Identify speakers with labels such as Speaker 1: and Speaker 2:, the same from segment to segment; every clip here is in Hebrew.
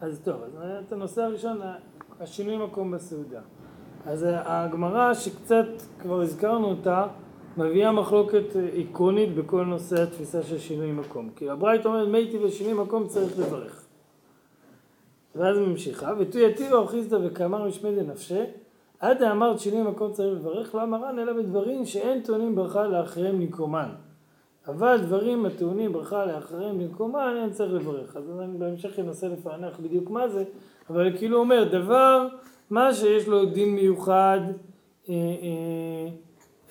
Speaker 1: אז טוב, אז את הנושא הראשון, השינוי מקום בסעודה. אז הגמרא שקצת כבר הזכרנו אותה, מביאה מחלוקת עקרונית בכל נושא התפיסה של שינוי מקום. כי הברייתא אומרת מי טיב ושינוי מקום צריך לברך. ואז ממשיכה, ותו יתיב ארכיסתא וכאמר משמי דנפשי, עד דאמרת שינוי מקום צריך לברך, לא אמרן אלא בדברים שאין טעונים ברכה לאחריהם נקומן. אבל דברים הטעונים ברכה לאחריהם במקומן אין צריך לברך. אז אני בהמשך אנסה לפענח בדיוק מה זה, אבל כאילו אומר דבר, מה שיש לו דין מיוחד, אה, אה,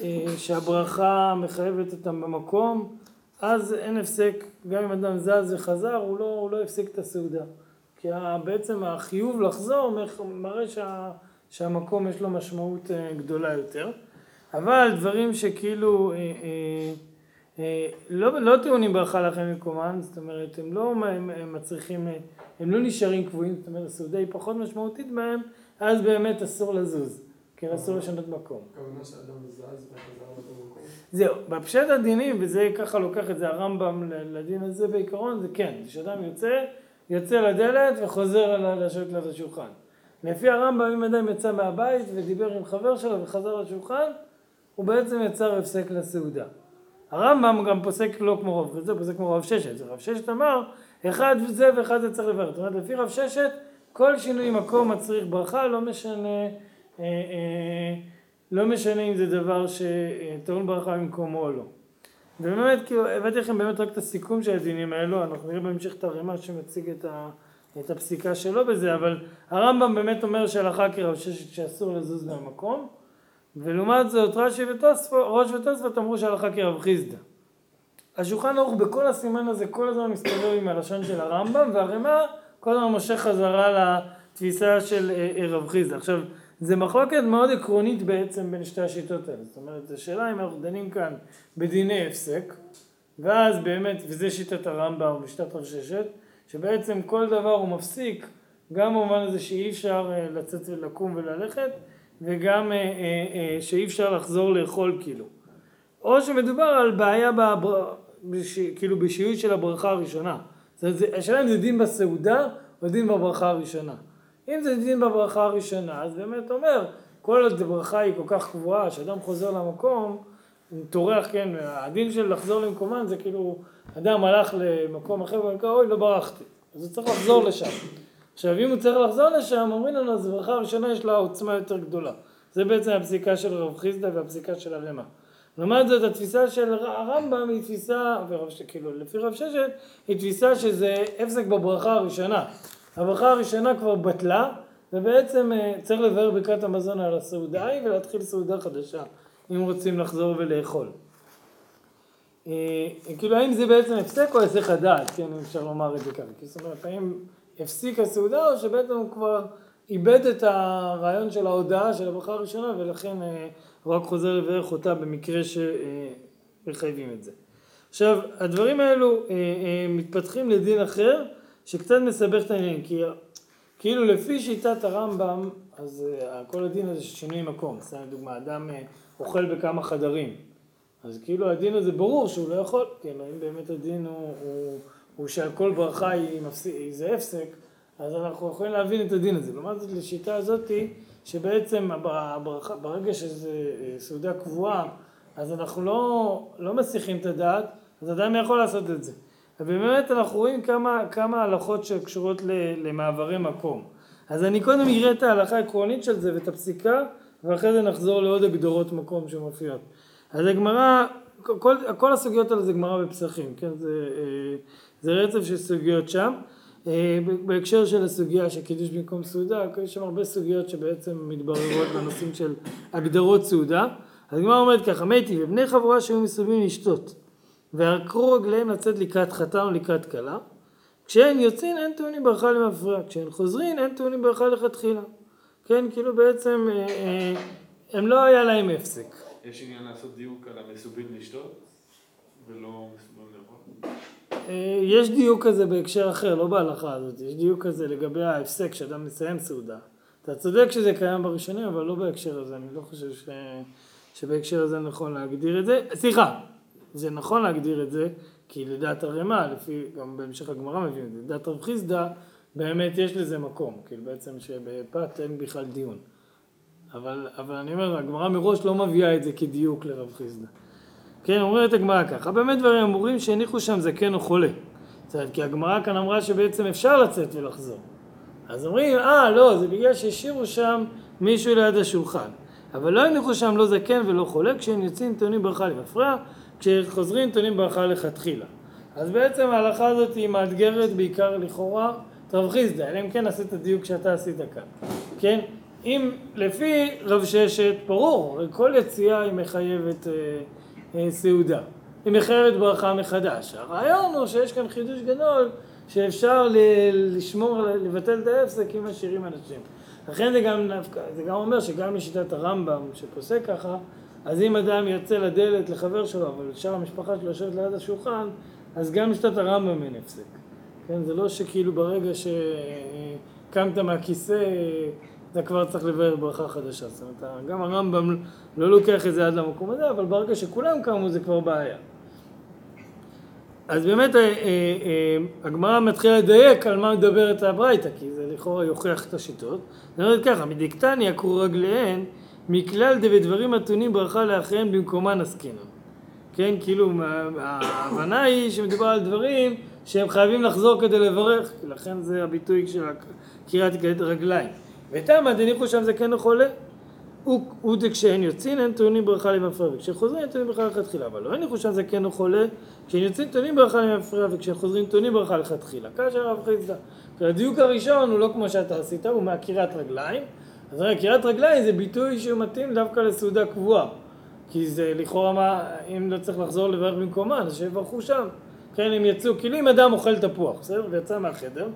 Speaker 1: אה, שהברכה מחייבת אותם במקום, אז אין הפסק, גם אם אדם זז וחזר, הוא לא, הוא לא הפסיק את הסעודה. כי בעצם החיוב לחזור מראה שה, שהמקום יש לו משמעות גדולה יותר. אבל דברים שכאילו אה, אה, אה, לא, לא טעונים ברכה לכם מקומן, זאת אומרת, הם לא הם, הם מצריכים, הם לא נשארים קבועים, זאת אומרת, הסעודה היא פחות משמעותית בהם, אז באמת אסור לזוז, כי אסור לשנות מקום. זהו, בפשט הדינים, וזה ככה לוקח את זה הרמב"ם לדין הזה בעיקרון, זה כן, שאדם יוצא, יוצא לדלת וחוזר לשבת ליד השולחן. לפי הרמב"ם, אם אדם יצא מהבית ודיבר עם חבר שלו וחזר לשולחן, הוא בעצם יצר הפסק לסעודה. הרמב"ם גם פוסק לא כמו רב חסדו, פוסק כמו רב ששת. רב ששת אמר, אחד זה ואחד זה צריך לברך. זאת אומרת, לפי רב ששת, כל שינוי מקום מצריך ברכה, לא משנה, אה, אה, לא משנה אם זה דבר שטעון ברכה במקומו או לא. ובאמת, כאילו, הבאתי לכם באמת רק את הסיכום של הדינים האלו, אנחנו נראה בהמשך את הרימה שמציג את, ה, את הפסיקה שלו בזה, אבל הרמב"ם באמת אומר שהלכה כרב ששת שאסור לזוז מהמקום. ולעומת זאת רש"י ותוספות, ראש ותוספות אמרו שהלכה כרב חיסדא. השולחן ערוך בכל הסימן הזה כל הזמן מסתובב עם הלשון של הרמב"ם והרמ"א כל הזמן מושך חזרה לתפיסה של אה, אה, רב חיסדא. עכשיו זה מחלוקת מאוד עקרונית בעצם בין שתי השיטות האלה. זאת אומרת, השאלה אם אנחנו דנים כאן בדיני הפסק, ואז באמת, וזה שיטת הרמב"ם ושיטת רב ששת, שבעצם כל דבר הוא מפסיק, גם במובן הזה שאי אפשר אה, לצאת ולקום וללכת, וגם אה, אה, אה, שאי אפשר לחזור לאכול כאילו. או שמדובר על בעיה בבר... בש... כאילו בשיעוי של הברכה הראשונה. זאת אומרת, השאלה אם זה דין בסעודה או דין בברכה הראשונה. אם זה דין בברכה הראשונה, אז באמת אומר, כל עוד הברכה היא כל כך קבועה, שאדם חוזר למקום, טורח, כן, הדין של לחזור למקומן זה כאילו, אדם הלך למקום אחר ואומר, אוי, לא ברחתי. אז הוא צריך לחזור לשם. עכשיו אם הוא צריך לחזור לשם, אומרים לנו, אז ברכה הראשונה יש לה עוצמה יותר גדולה. זה בעצם הפסיקה של רב חיסדא והפסיקה של הרמ"א. לעומת זאת התפיסה של הרמב"ם היא תפיסה, ורב, כאילו לפי רב ששת, היא תפיסה שזה הפסק בברכה הראשונה. הברכה הראשונה כבר בטלה, ובעצם אה, צריך לבאר ברכת המזון על הסעודה ההיא ולהתחיל סעודה חדשה, אם רוצים לחזור ולאכול. אה, כאילו האם זה בעצם הפסק או היסח הדעת, כן, אפשר לומר את זה ככה. זאת אומרת, האם הפסיק הסעודה או שבעצם הוא כבר איבד את הרעיון של ההודעה של הברכה הראשונה ולכן אה, הוא רק חוזר לברך אותה במקרה שמחייבים את זה. עכשיו הדברים האלו אה, אה, מתפתחים לדין אחר שקצת מסבך את העניין כי כאילו לפי שיטת הרמב"ם אז כל הדין הזה של שינוי מקום, סתם לדוגמה אדם אוכל בכמה חדרים אז כאילו הדין הזה ברור שהוא לא יכול, כאילו אם באמת הדין הוא, הוא הוא שעל כל ברכה היא, מפסיק, זה הפסק, אז אנחנו יכולים להבין את הדין הזה. לעומת זאת לשיטה הזאתי, שבעצם הברכה, ברגע שזה אה, סעודה קבועה, אז אנחנו לא, לא מסיחים את הדעת, אז אדם יכול לעשות את זה. ובאמת אנחנו רואים כמה, כמה הלכות שקשורות למעברי מקום. אז אני קודם אראה את ההלכה העקרונית של זה ואת הפסיקה, ואחרי זה נחזור לעוד הגדרות מקום שמופיעות. אז הגמרא, כל, כל הסוגיות האלה זה גמרא בפסחים, כן? זה... אה, זה רצף של סוגיות שם. אה, בהקשר של הסוגיה של קידוש במקום סעודה, יש שם הרבה סוגיות שבעצם מתבררות בנושאים של הגדרות סעודה. אז הגמרא אומרת ככה, מתי ובני חבורה שהיו מסובים לשתות, ועקרו רגליהם לצאת לקראת חתן או לקראת כלה, כשהם יוצאים אין טעונים ברכה למפריע, כשהם חוזרים אין טעונים ברכה לכתחילה. כן, כאילו בעצם אה, אה, הם לא היה להם הפסק.
Speaker 2: יש עניין לעשות דיוק על המסובים לשתות ולא מסובים לאכול?
Speaker 1: אה, יש דיוק כזה בהקשר אחר, לא בהלכה הזאת, יש דיוק כזה לגבי ההפסק שאדם מסיים סעודה. אתה צודק שזה קיים בראשונים, אבל לא בהקשר הזה, אני לא חושב ש... שבהקשר הזה נכון להגדיר את זה. סליחה, זה נכון להגדיר את זה, כי לדעת הרמ"א, לפי, גם בהמשך הגמרא מביאים את זה, לדעת רב חיסדא, באמת יש לזה מקום, כאילו בעצם שבפת אין בכלל דיון. אבל, אבל אני אומר, הגמרא מראש לא מביאה את זה כדיוק לרב חיסדא. כן, אומרת הגמרא ככה, באמת דברים אמורים שהניחו שם זקן או חולה. זאת כי הגמרא כאן אמרה שבעצם אפשר לצאת ולחזור. אז אומרים, אה, לא, זה בגלל שהשאירו שם מישהו ליד השולחן. אבל לא הניחו שם לא זקן ולא חולה, כשהם יוצאים טעונים ברכה למפרע, כשחוזרים טעונים ברכה לכתחילה. אז בעצם ההלכה הזאת היא מאתגרת בעיקר לכאורה רב חיסדא, אלא אם כן עשית את הדיוק שאתה עשית כאן, כן? אם לפי רב ששת, ברור, כל יציאה היא מחייבת אה, סעודה, היא מחייבת ברכה מחדש. הרעיון הוא שיש כאן חידוש גדול שאפשר לשמור, לבטל את ההפסק אם משאירים אנשים. לכן זה גם, זה גם אומר שגם לשיטת הרמב"ם שפוסק ככה, אז אם אדם יוצא לדלת לחבר שלו, אבל שאר המשפחה שלו יושבת ליד השולחן, אז גם לשיטת הרמב"ם אין הפסק. כן, זה לא שכאילו ברגע שקמת מהכיסא, אתה כבר צריך לבאר ברכה חדשה. זאת אומרת, גם הרמב"ם לא לוקח את זה עד למקום הזה, אבל ברגע שכולם קמו זה כבר בעיה. אז באמת אה, אה, אה, הגמרא מתחילה לדייק על מה מדברת הברייתא, כי זה לכאורה יוכיח את השיטות. זאת אומרת ככה, מדקתני עקרו רגליהן, מכלל דבדברים אתונים ברכה לאחיהן במקומן עסקינן. כן, כאילו ההבנה היא שמדובר על דברים שהם חייבים לחזור כדי לברך, לכן זה הביטוי של קריאת רגליים. ותמה דניחו שם זה כן חולה. הוא דכשהן יוצאים הן טעונים ברכה למפרע וכשחוזרים הם טעונים ברכה לכתחילה. אבל לא הניחו שם זה כן או חולה כשהם יוצאים טעונים ברכה למפרע וכשהם חוזרים טעונים ברכה לכתחילה. כאשר רב חיסדא הדיוק הראשון הוא לא כמו שאתה עשית הוא מעקירת רגליים. אז עקירת רגליים זה ביטוי שהוא מתאים דווקא לסעודה קבועה. כי זה לכאורה מה אם לא צריך לחזור לברך במקומה אז שיברכו שם. כן הם יצאו כאילו אם אדם אוכל תפוח בסדר? ויצא מהחדר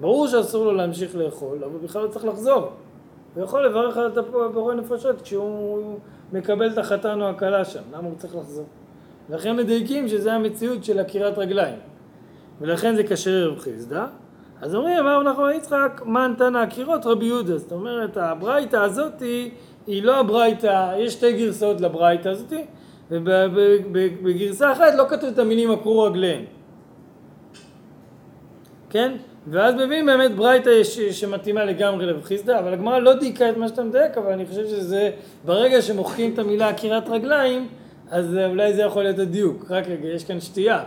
Speaker 1: ברור שאסור לו להמשיך לאכול אבל בכלל לא צריך לחזור הוא יכול לברך על בורא נפשות כשהוא מקבל את החתן או הכלה שם, למה הוא צריך לחזור? לכן מדייקים שזה המציאות של עקירת רגליים. ולכן זה קשה לרב חיסדא. אז אומרים, אמר נחמן יצחק, מה נתן העקירות רבי יהודה? זאת אומרת, הברייתא הזאתי היא לא הברייתא, יש שתי גרסאות לברייתא הזאתי, ובגרסה אחת לא כתוב את המילים עקרו רגליהם. כן? ואז מביאים באמת ברייתא שמתאימה לגמרי לרב חיסדא, אבל הגמרא לא דייקה את מה שאתה מדייק, אבל אני חושב שזה, ברגע שמוחקים את המילה עקירת רגליים, אז אולי זה יכול להיות הדיוק. רק רגע, יש כאן שתייה,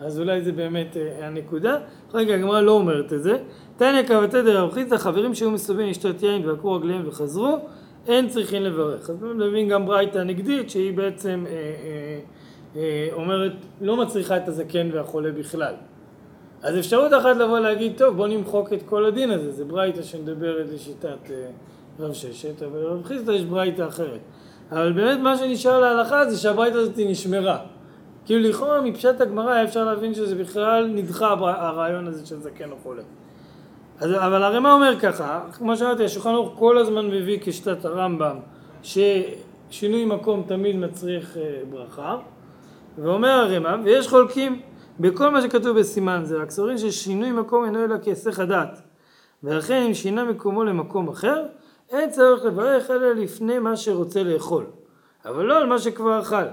Speaker 1: אז אולי זה באמת אה, הנקודה. רגע, הגמרא לא אומרת את זה. תניא קבתי דרב חיסדא, חברים שהיו מסובים לשתות יין ועקרו רגליהם וחזרו, אין צריכים לברך. אז מביאים גם ברייתא נגדית, שהיא בעצם אה, אה, אה, אומרת, לא מצריכה את הזקן והחולה בכלל. אז אפשרות אחת לבוא להגיד, טוב, בוא נמחוק את כל הדין הזה, זה ברייתא שמדברת לשיטת אה, רב ששת, אבל רב חיסדא יש ברייתא אחרת. אבל באמת מה שנשאר להלכה זה שהברייתא הזאת נשמרה. כאילו לכאורה מפשט הגמרא היה אפשר להבין שזה בכלל נדחה הרעיון הזה של זקן או חולה. אז, אבל הרמ"א אומר ככה, כמו שאמרתי, השולחן ערוך כל הזמן מביא כשיטת הרמב"ם ששינוי מקום תמיד מצריך אה, ברכה, ואומר הרמ"א, ויש חולקים בכל מה שכתוב בסימן זה, רק סוברים ששינוי מקום אינו אלא כהיסח הדעת. ולכן אם שינה מקומו למקום אחר, אין צורך לברך אלא לפני מה שרוצה לאכול, אבל לא על מה שכבר אכל.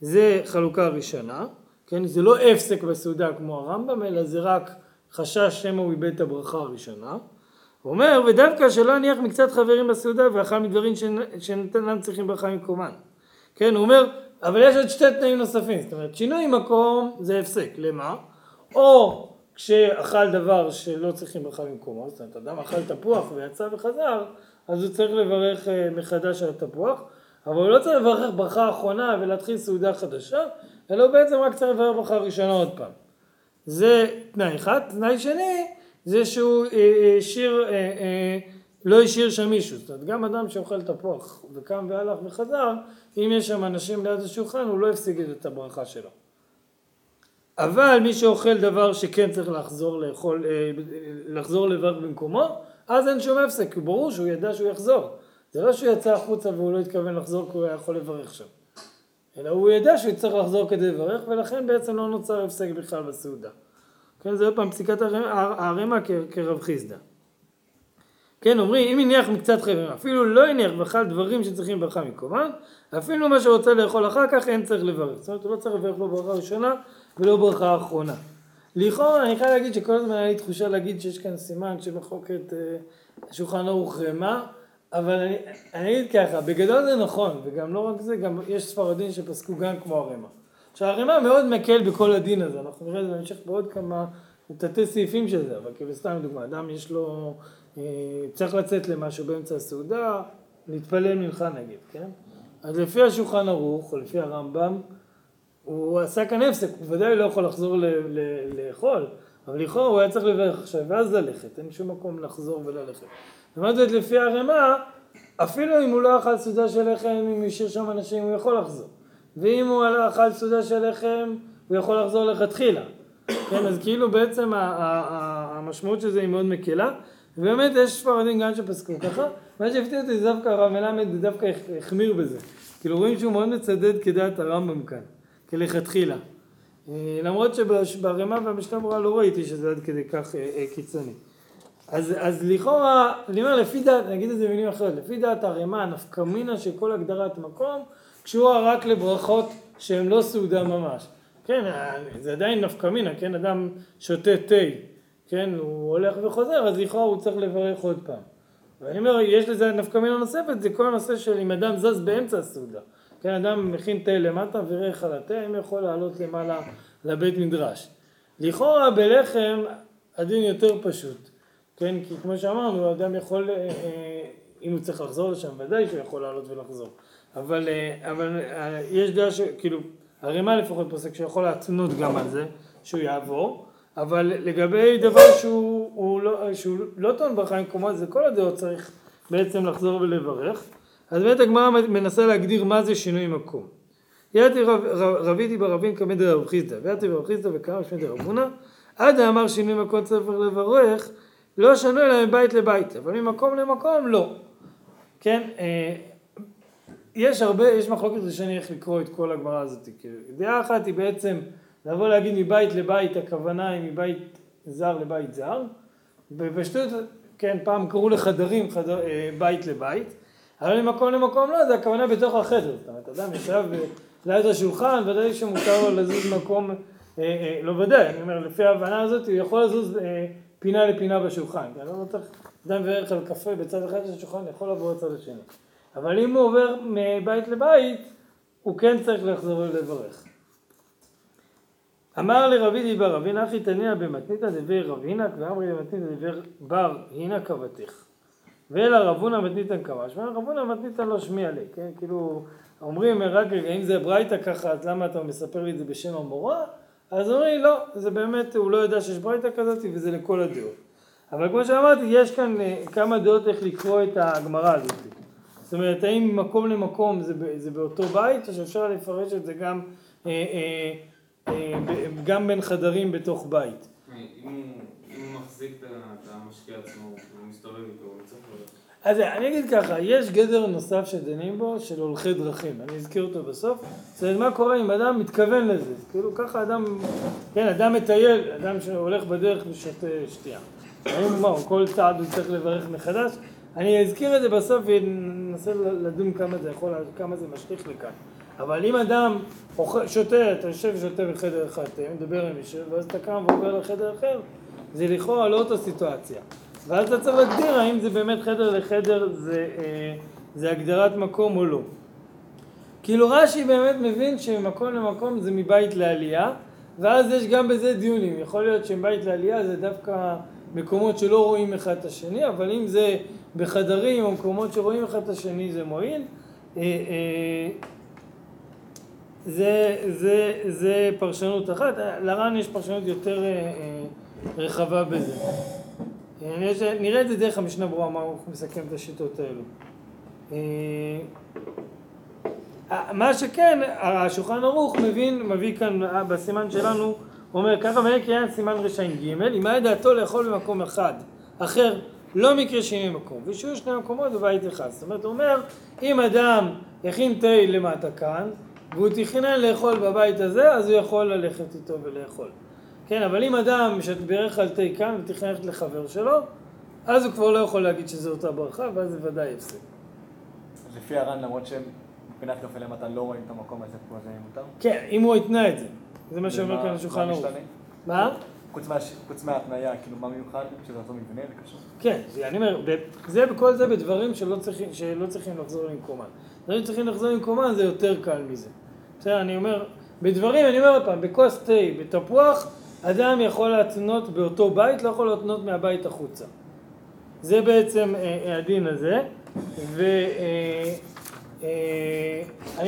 Speaker 1: זה חלוקה ראשונה, כן? זה לא הפסק בסעודה כמו הרמב"ם, אלא זה רק חשש שמא הוא איבד את הברכה הראשונה. הוא אומר, ודווקא שלא יניח מקצת חברים בסעודה ואכל מדברים שנתנם צריכים ברכה ממקומן. כן, הוא אומר, אבל יש עוד שתי תנאים נוספים, זאת אומרת שינוי מקום זה הפסק, למה? או כשאכל דבר שלא צריכים ברכה במקומו, זאת אומרת אדם אכל תפוח ויצא וחזר, אז הוא צריך לברך אה, מחדש על התפוח, אבל הוא לא צריך לברך ברכה אחרונה ולהתחיל סעודה חדשה, אלא הוא בעצם רק צריך לברך ברכה ראשונה עוד פעם. זה תנאי אחד. תנאי שני זה שהוא השאיר, אה, אה, לא השאיר שם מישהו. זאת אומרת, גם אדם שאוכל תפוח וקם והלך וחזר, אם יש שם אנשים ליד השולחן, הוא לא הפסיק את הברכה שלו. אבל מי שאוכל דבר שכן צריך לחזור לאכול, אה, לחזור לברך במקומו, אז אין שום הפסק, כי ברור שהוא ידע שהוא יחזור. זה לא שהוא יצא החוצה והוא לא התכוון לחזור כי הוא היה יכול לברך שם. אלא הוא ידע שהוא יצטרך לחזור כדי לברך, ולכן בעצם לא נוצר הפסק בכלל בסעודה. כן, זה עוד פעם פסיקת הרמ"א כרב חיסדא. כן, אומרים, אם הניח מקצת חברים, אפילו לא הניח ואכל דברים שצריכים ברכה מקומן, אפילו מה שרוצה לאכול אחר כך אין צריך לברך. זאת אומרת, הוא לא צריך לברך לא ברכה ראשונה ולא ברכה אחרונה. לכאורה אני חייב להגיד שכל הזמן היה לי תחושה להגיד שיש כאן סימן שמחוקת אה, השולחן ערוך רמה, אבל אני, אני אגיד ככה, בגדול זה נכון, וגם לא רק זה, גם יש ספרדים שפסקו גם כמו הרמה. עכשיו הרמה מאוד מקל בכל הדין הזה, אנחנו נראה את זה בהמשך בעוד כמה תתי סעיפים של זה, אבל כאילו סתם דוגמא, אדם יש לו, צריך לצאת למשהו באמצע הסעודה, להתפלל מנחה נגיד, כן? אז לפי השולחן ערוך, או לפי הרמב"ם, הוא עשה כאן הפסק, הוא ודאי לא יכול לחזור ל- ל- לאכול, אבל לכאורה הוא היה צריך לברך עכשיו, ואז ללכת, אין שום מקום לחזור וללכת. לעומת זאת לפי הרמ"א, אפילו אם הוא לא אכל סעודה של לחם, אם השאיר שם אנשים, הוא יכול לחזור. ואם הוא אכל סעודה של לחם, הוא יכול לחזור לכתחילה. כן, אז כאילו בעצם המשמעות של זה היא מאוד מקלה. ובאמת יש ספרדים גם שפסקו ככה. מה שהפתיע אותי זה דווקא הרב מלמד דווקא הח- החמיר בזה. כאילו רואים שהוא מאוד מצדד כדעת הרמב"ם כאן, כלכתחילה. אה, למרות שברמ"א והמשנה ברורה לא ראיתי שזה עד כדי כך אה, אה, קיצוני. אז, אז לכאורה, אני אומר לפי דעת, נגיד את זה במילים אחרות, לפי דעת הרמ"א, הנפקמינה של כל הגדרת מקום, קשורה רק לברכות שהן לא סעודה ממש. כן, זה עדיין נפקמינה, כן, אדם שותה תה, כן, הוא הולך וחוזר, אז לכאורה הוא צריך לברך עוד פעם. ואני אומר, יש לזה נפקמינה נוספת, זה כל הנושא של אם אדם זז באמצע הסעודה. כן, אדם מכין תה למטה ורך על התה, אם יכול לעלות למעלה לבית מדרש. לכאורה בלחם הדין יותר פשוט, כן, כי כמו שאמרנו, אדם יכול, אה, אה, אם הוא צריך לחזור לשם, ודאי שהוא יכול לעלות ולחזור. אבל, אה, אבל יש דעה שכאילו, הרמ"א לפחות פוסק שיכול להתנות גם על זה, שהוא יעבור, אבל לגבי דבר שהוא הוא לא, שהוא לא טעון ברכה במקומו, זה כל הדעות צריך בעצם לחזור ולברך. אז באמת הגמרא מנסה להגדיר מה זה שינוי מקום. ידעתי רב, רב, רביתי ברבים כמד רב חיסדא, וידעתי ברב חיסדא וכמה שמי דרב הונא, עד אמר שינוי מקום צריך לברך, לא שנו אלא מבית לבית, אבל ממקום למקום לא. כן, אה, יש הרבה, יש מחלוקת ראשוני איך לקרוא את כל הגמרא הזאת. כי דעה אחת היא בעצם לבוא להגיד מבית לבית, הכוונה היא מבית זר לבית זר. בפשטות, כן, פעם קראו לחדרים חדר, אה, בית לבית, אבל ממקום למקום לא, זה הכוונה בתוך החדר. זאת אומרת, אדם ישב ליד השולחן, ודאי שמותר לו לזוז מקום, אה, אה, לא ודאי, אני אומר, לפי ההבנה הזאת, הוא יכול לזוז אה, פינה לפינה בשולחן. כי אני לא צריך, אדם מברך על קפה בצד אחד של השולחן, יכול לעבור לצד השני. אבל אם הוא עובר מבית לבית, הוא כן צריך לחזור ולברך. אמר לרבי דיבר רבי נחי תניא במתניתא דבי רב הינק ואמרי למתניתא דבר בר הינק אבתך. ואלא רבונה מתניתא קמש, ורבונה מתניתא לא שמיע לי, כן? כאילו, אומרים רק רגע, אם זה ברייתא ככה, אז למה אתה מספר לי את זה בשם המורה? אז אומרים לא, זה באמת, הוא לא יודע שיש ברייתא כזאת וזה לכל הדעות. אבל כמו שאמרתי, יש כאן אה, כמה דעות איך לקרוא את הגמרא הזאת. זאת אומרת, האם ממקום למקום זה, זה באותו בית, או שאפשר לפרש את זה גם, אה, אה, גם בין חדרים בתוך בית.
Speaker 3: אם הוא מחזיק את המשקיע עצמו, הוא מסתובב איתו, הוא צריך.
Speaker 1: אז אני אגיד ככה, יש גדר נוסף שדנים בו, של הולכי דרכים, אני אזכיר אותו בסוף. אומרת, מה קורה אם אדם מתכוון לזה? כאילו ככה אדם, כן, אדם מטייל, אדם שהולך בדרך ושותה שתייה. האם מה, כל צעד הוא צריך לברך מחדש? אני אזכיר את זה בסוף וננסה לדון כמה זה יכול, כמה זה משליך לכאן. אבל אם אדם שותה, אתה יושב ושותה בחדר אחד, אתה מדבר עם מישהו, ואז אתה קם ועובר לחדר אחר, זה לכאורה לא אותה סיטואציה. ואז אתה צריך להגדיר האם זה באמת חדר לחדר, זה, אה, זה הגדרת מקום או לא. כאילו רש"י באמת מבין שממקום למקום זה מבית לעלייה, ואז יש גם בזה דיונים. יכול להיות שמבית לעלייה זה דווקא מקומות שלא רואים אחד את השני, אבל אם זה בחדרים או מקומות שרואים אחד את השני זה מועיל. אה, אה, זה, זה, זה פרשנות אחת, לר"ן יש פרשנות יותר אה, אה, רחבה בזה. אה, נראה, את זה דרך המשנה ברורה, מה הוא מסכם את השיטות האלו. מה שכן, השולחן ערוך מבין, מביא כאן בסימן שלנו, אומר ככה ואין קריאה סימן רע"ג, אם היה דעתו לאכול במקום אחד, אחר, לא מקרה שני מקום, ושיהיו שני מקומות בבית אחד. זאת אומרת, הוא אומר, אם אדם הכין תה למטה כאן, והוא תכנן לאכול בבית הזה, אז הוא יכול ללכת איתו ולאכול. כן, אבל אם אדם שבירך על תה כאן ותכנן ללכת לחבר שלו, אז הוא כבר לא יכול להגיד שזו אותה ברכה, ואז זה ודאי הפסק.
Speaker 4: אז לפי הר"ן, למרות שמבחינת קפה למטה לא רואים את המקום הזה, פה זה מותר?
Speaker 1: כן, אם הוא התנה את זה. זה מה שאומר כאן השולחן ערוך. מה?
Speaker 4: חוץ מה- חוץ מההתניה, כאילו מה מיוחד? שזה אותו מבנה, זה קשור?
Speaker 1: כן, אני אומר, זה בכל זה בדברים שלא צריכים לחזור למקומם. דברים שצריכים לחזור למקומם זה יותר קל מזה. בסדר, אני אומר, בדברים, אני אומר עוד פעם, בכוס תה, בתפוח, אדם יכול להתנות באותו בית, לא יכול להתנות מהבית החוצה. זה בעצם אה, אה, הדין הזה, ואני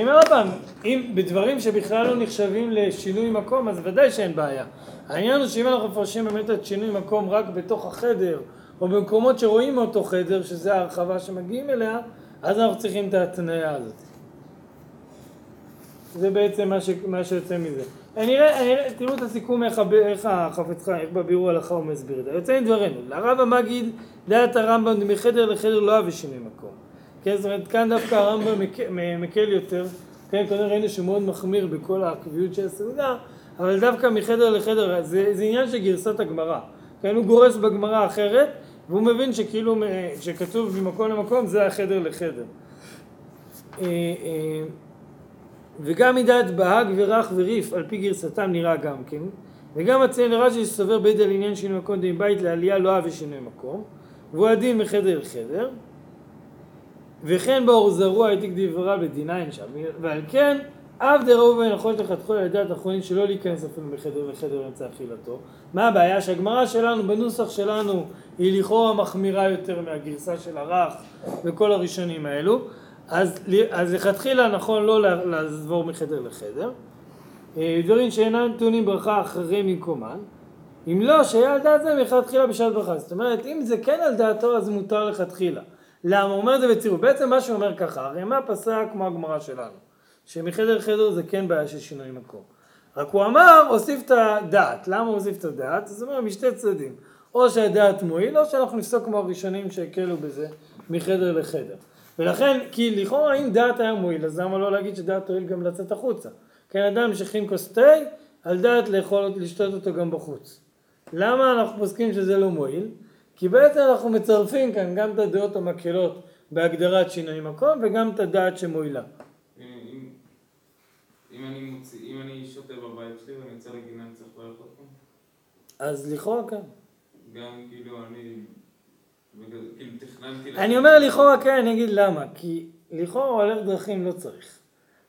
Speaker 1: אומר עוד פעם, אם בדברים שבכלל לא נחשבים לשינוי מקום, אז ודאי שאין בעיה. העניין הוא שאם אנחנו מפרשים באמת את שינוי מקום רק בתוך החדר, או במקומות שרואים מאותו חדר, שזה ההרחבה שמגיעים אליה, אז אנחנו צריכים את ההתניה הזאת. זה בעצם מה, ש... מה שיוצא מזה. אני אראה, אני אראה, תראו את הסיכום איך. איך החפץ חיים, איך בבירור הלכה הוא מסביר את זה. יוצא מדברנו, לרב המגיד דעת הרמב"ם מחדר לחדר לא אהב שינוי מקום. כן, זאת אומרת, כאן דווקא הרמב"ם מקל יותר, כן, קודם ראינו שהוא מאוד מחמיר בכל העקביות של הסעודה, אבל דווקא מחדר לחדר, זה, זה עניין של גרסת הגמרא. כן, הוא גורס בגמרא אחרת, והוא מבין שכאילו, מ- שכתוב ממקום למקום, זה החדר לחדר. וגם מדעת בהג ורך וריף על פי גרסתם נראה גם כן. וגם הציין לרש"י שסובר בית על עניין שינוי מקום דין בית לעלייה לא אהב שינוי מקום והוא הדין מחדר לחדר. וכן באור זרוע העתיק דברה בדינה אין שם. ועל כן אף דראו ונכון לכתחילה לדעת האחרונים שלא להיכנס אפילו מחדר לחדר באמצע אכילתו. מה הבעיה? שהגמרא שלנו בנוסח שלנו היא לכאורה מחמירה יותר מהגרסה של הרך וכל הראשונים האלו אז, אז לכתחילה נכון לא לעבור מחדר לחדר. אה, דברים שאינם טעונים ברכה אחרי ממקומן. אם לא, שהיה על דעת זה מלכתחילה בשעת ברכה. זאת אומרת, אם זה כן על דעתו, אז מותר לכתחילה. למה? הוא אומר את זה בצירוף. בעצם מה שהוא אומר ככה, הרי מה פסק כמו הגמרא שלנו? שמחדר לחדר זה כן בעיה של שינוי מקום. רק הוא אמר, הוסיף את הדעת. למה הוא הוסיף את הדעת? אז הוא אומר, משתי צדדים. או שהדעת מועיל, או שאנחנו נפסוק כמו הראשונים שהקלו בזה מחדר לחדר. ולכן, כי לכאורה אם דעת היה מועיל, אז למה לא להגיד שדעת תועיל גם לצאת החוצה? כן, אדם שכין כוס תה, על דעת לאכול, לשתות אותו גם בחוץ. למה אנחנו פוסקים שזה לא מועיל? כי בעצם אנחנו מצרפים כאן גם את הדעות המקהלות בהגדרת שינוי מקום וגם את הדעת שמועילה.
Speaker 3: אם- אני מוציא, אם אני שותה בבית שלי ואני יוצא לגינה, אני צריך עוד פעם?
Speaker 1: אז לכאורה כן.
Speaker 3: גם כאילו אני... כאילו תכננתי...
Speaker 1: אני אומר לכאורה כן, אני אגיד למה. כי לכאורה הולך דרכים לא צריך.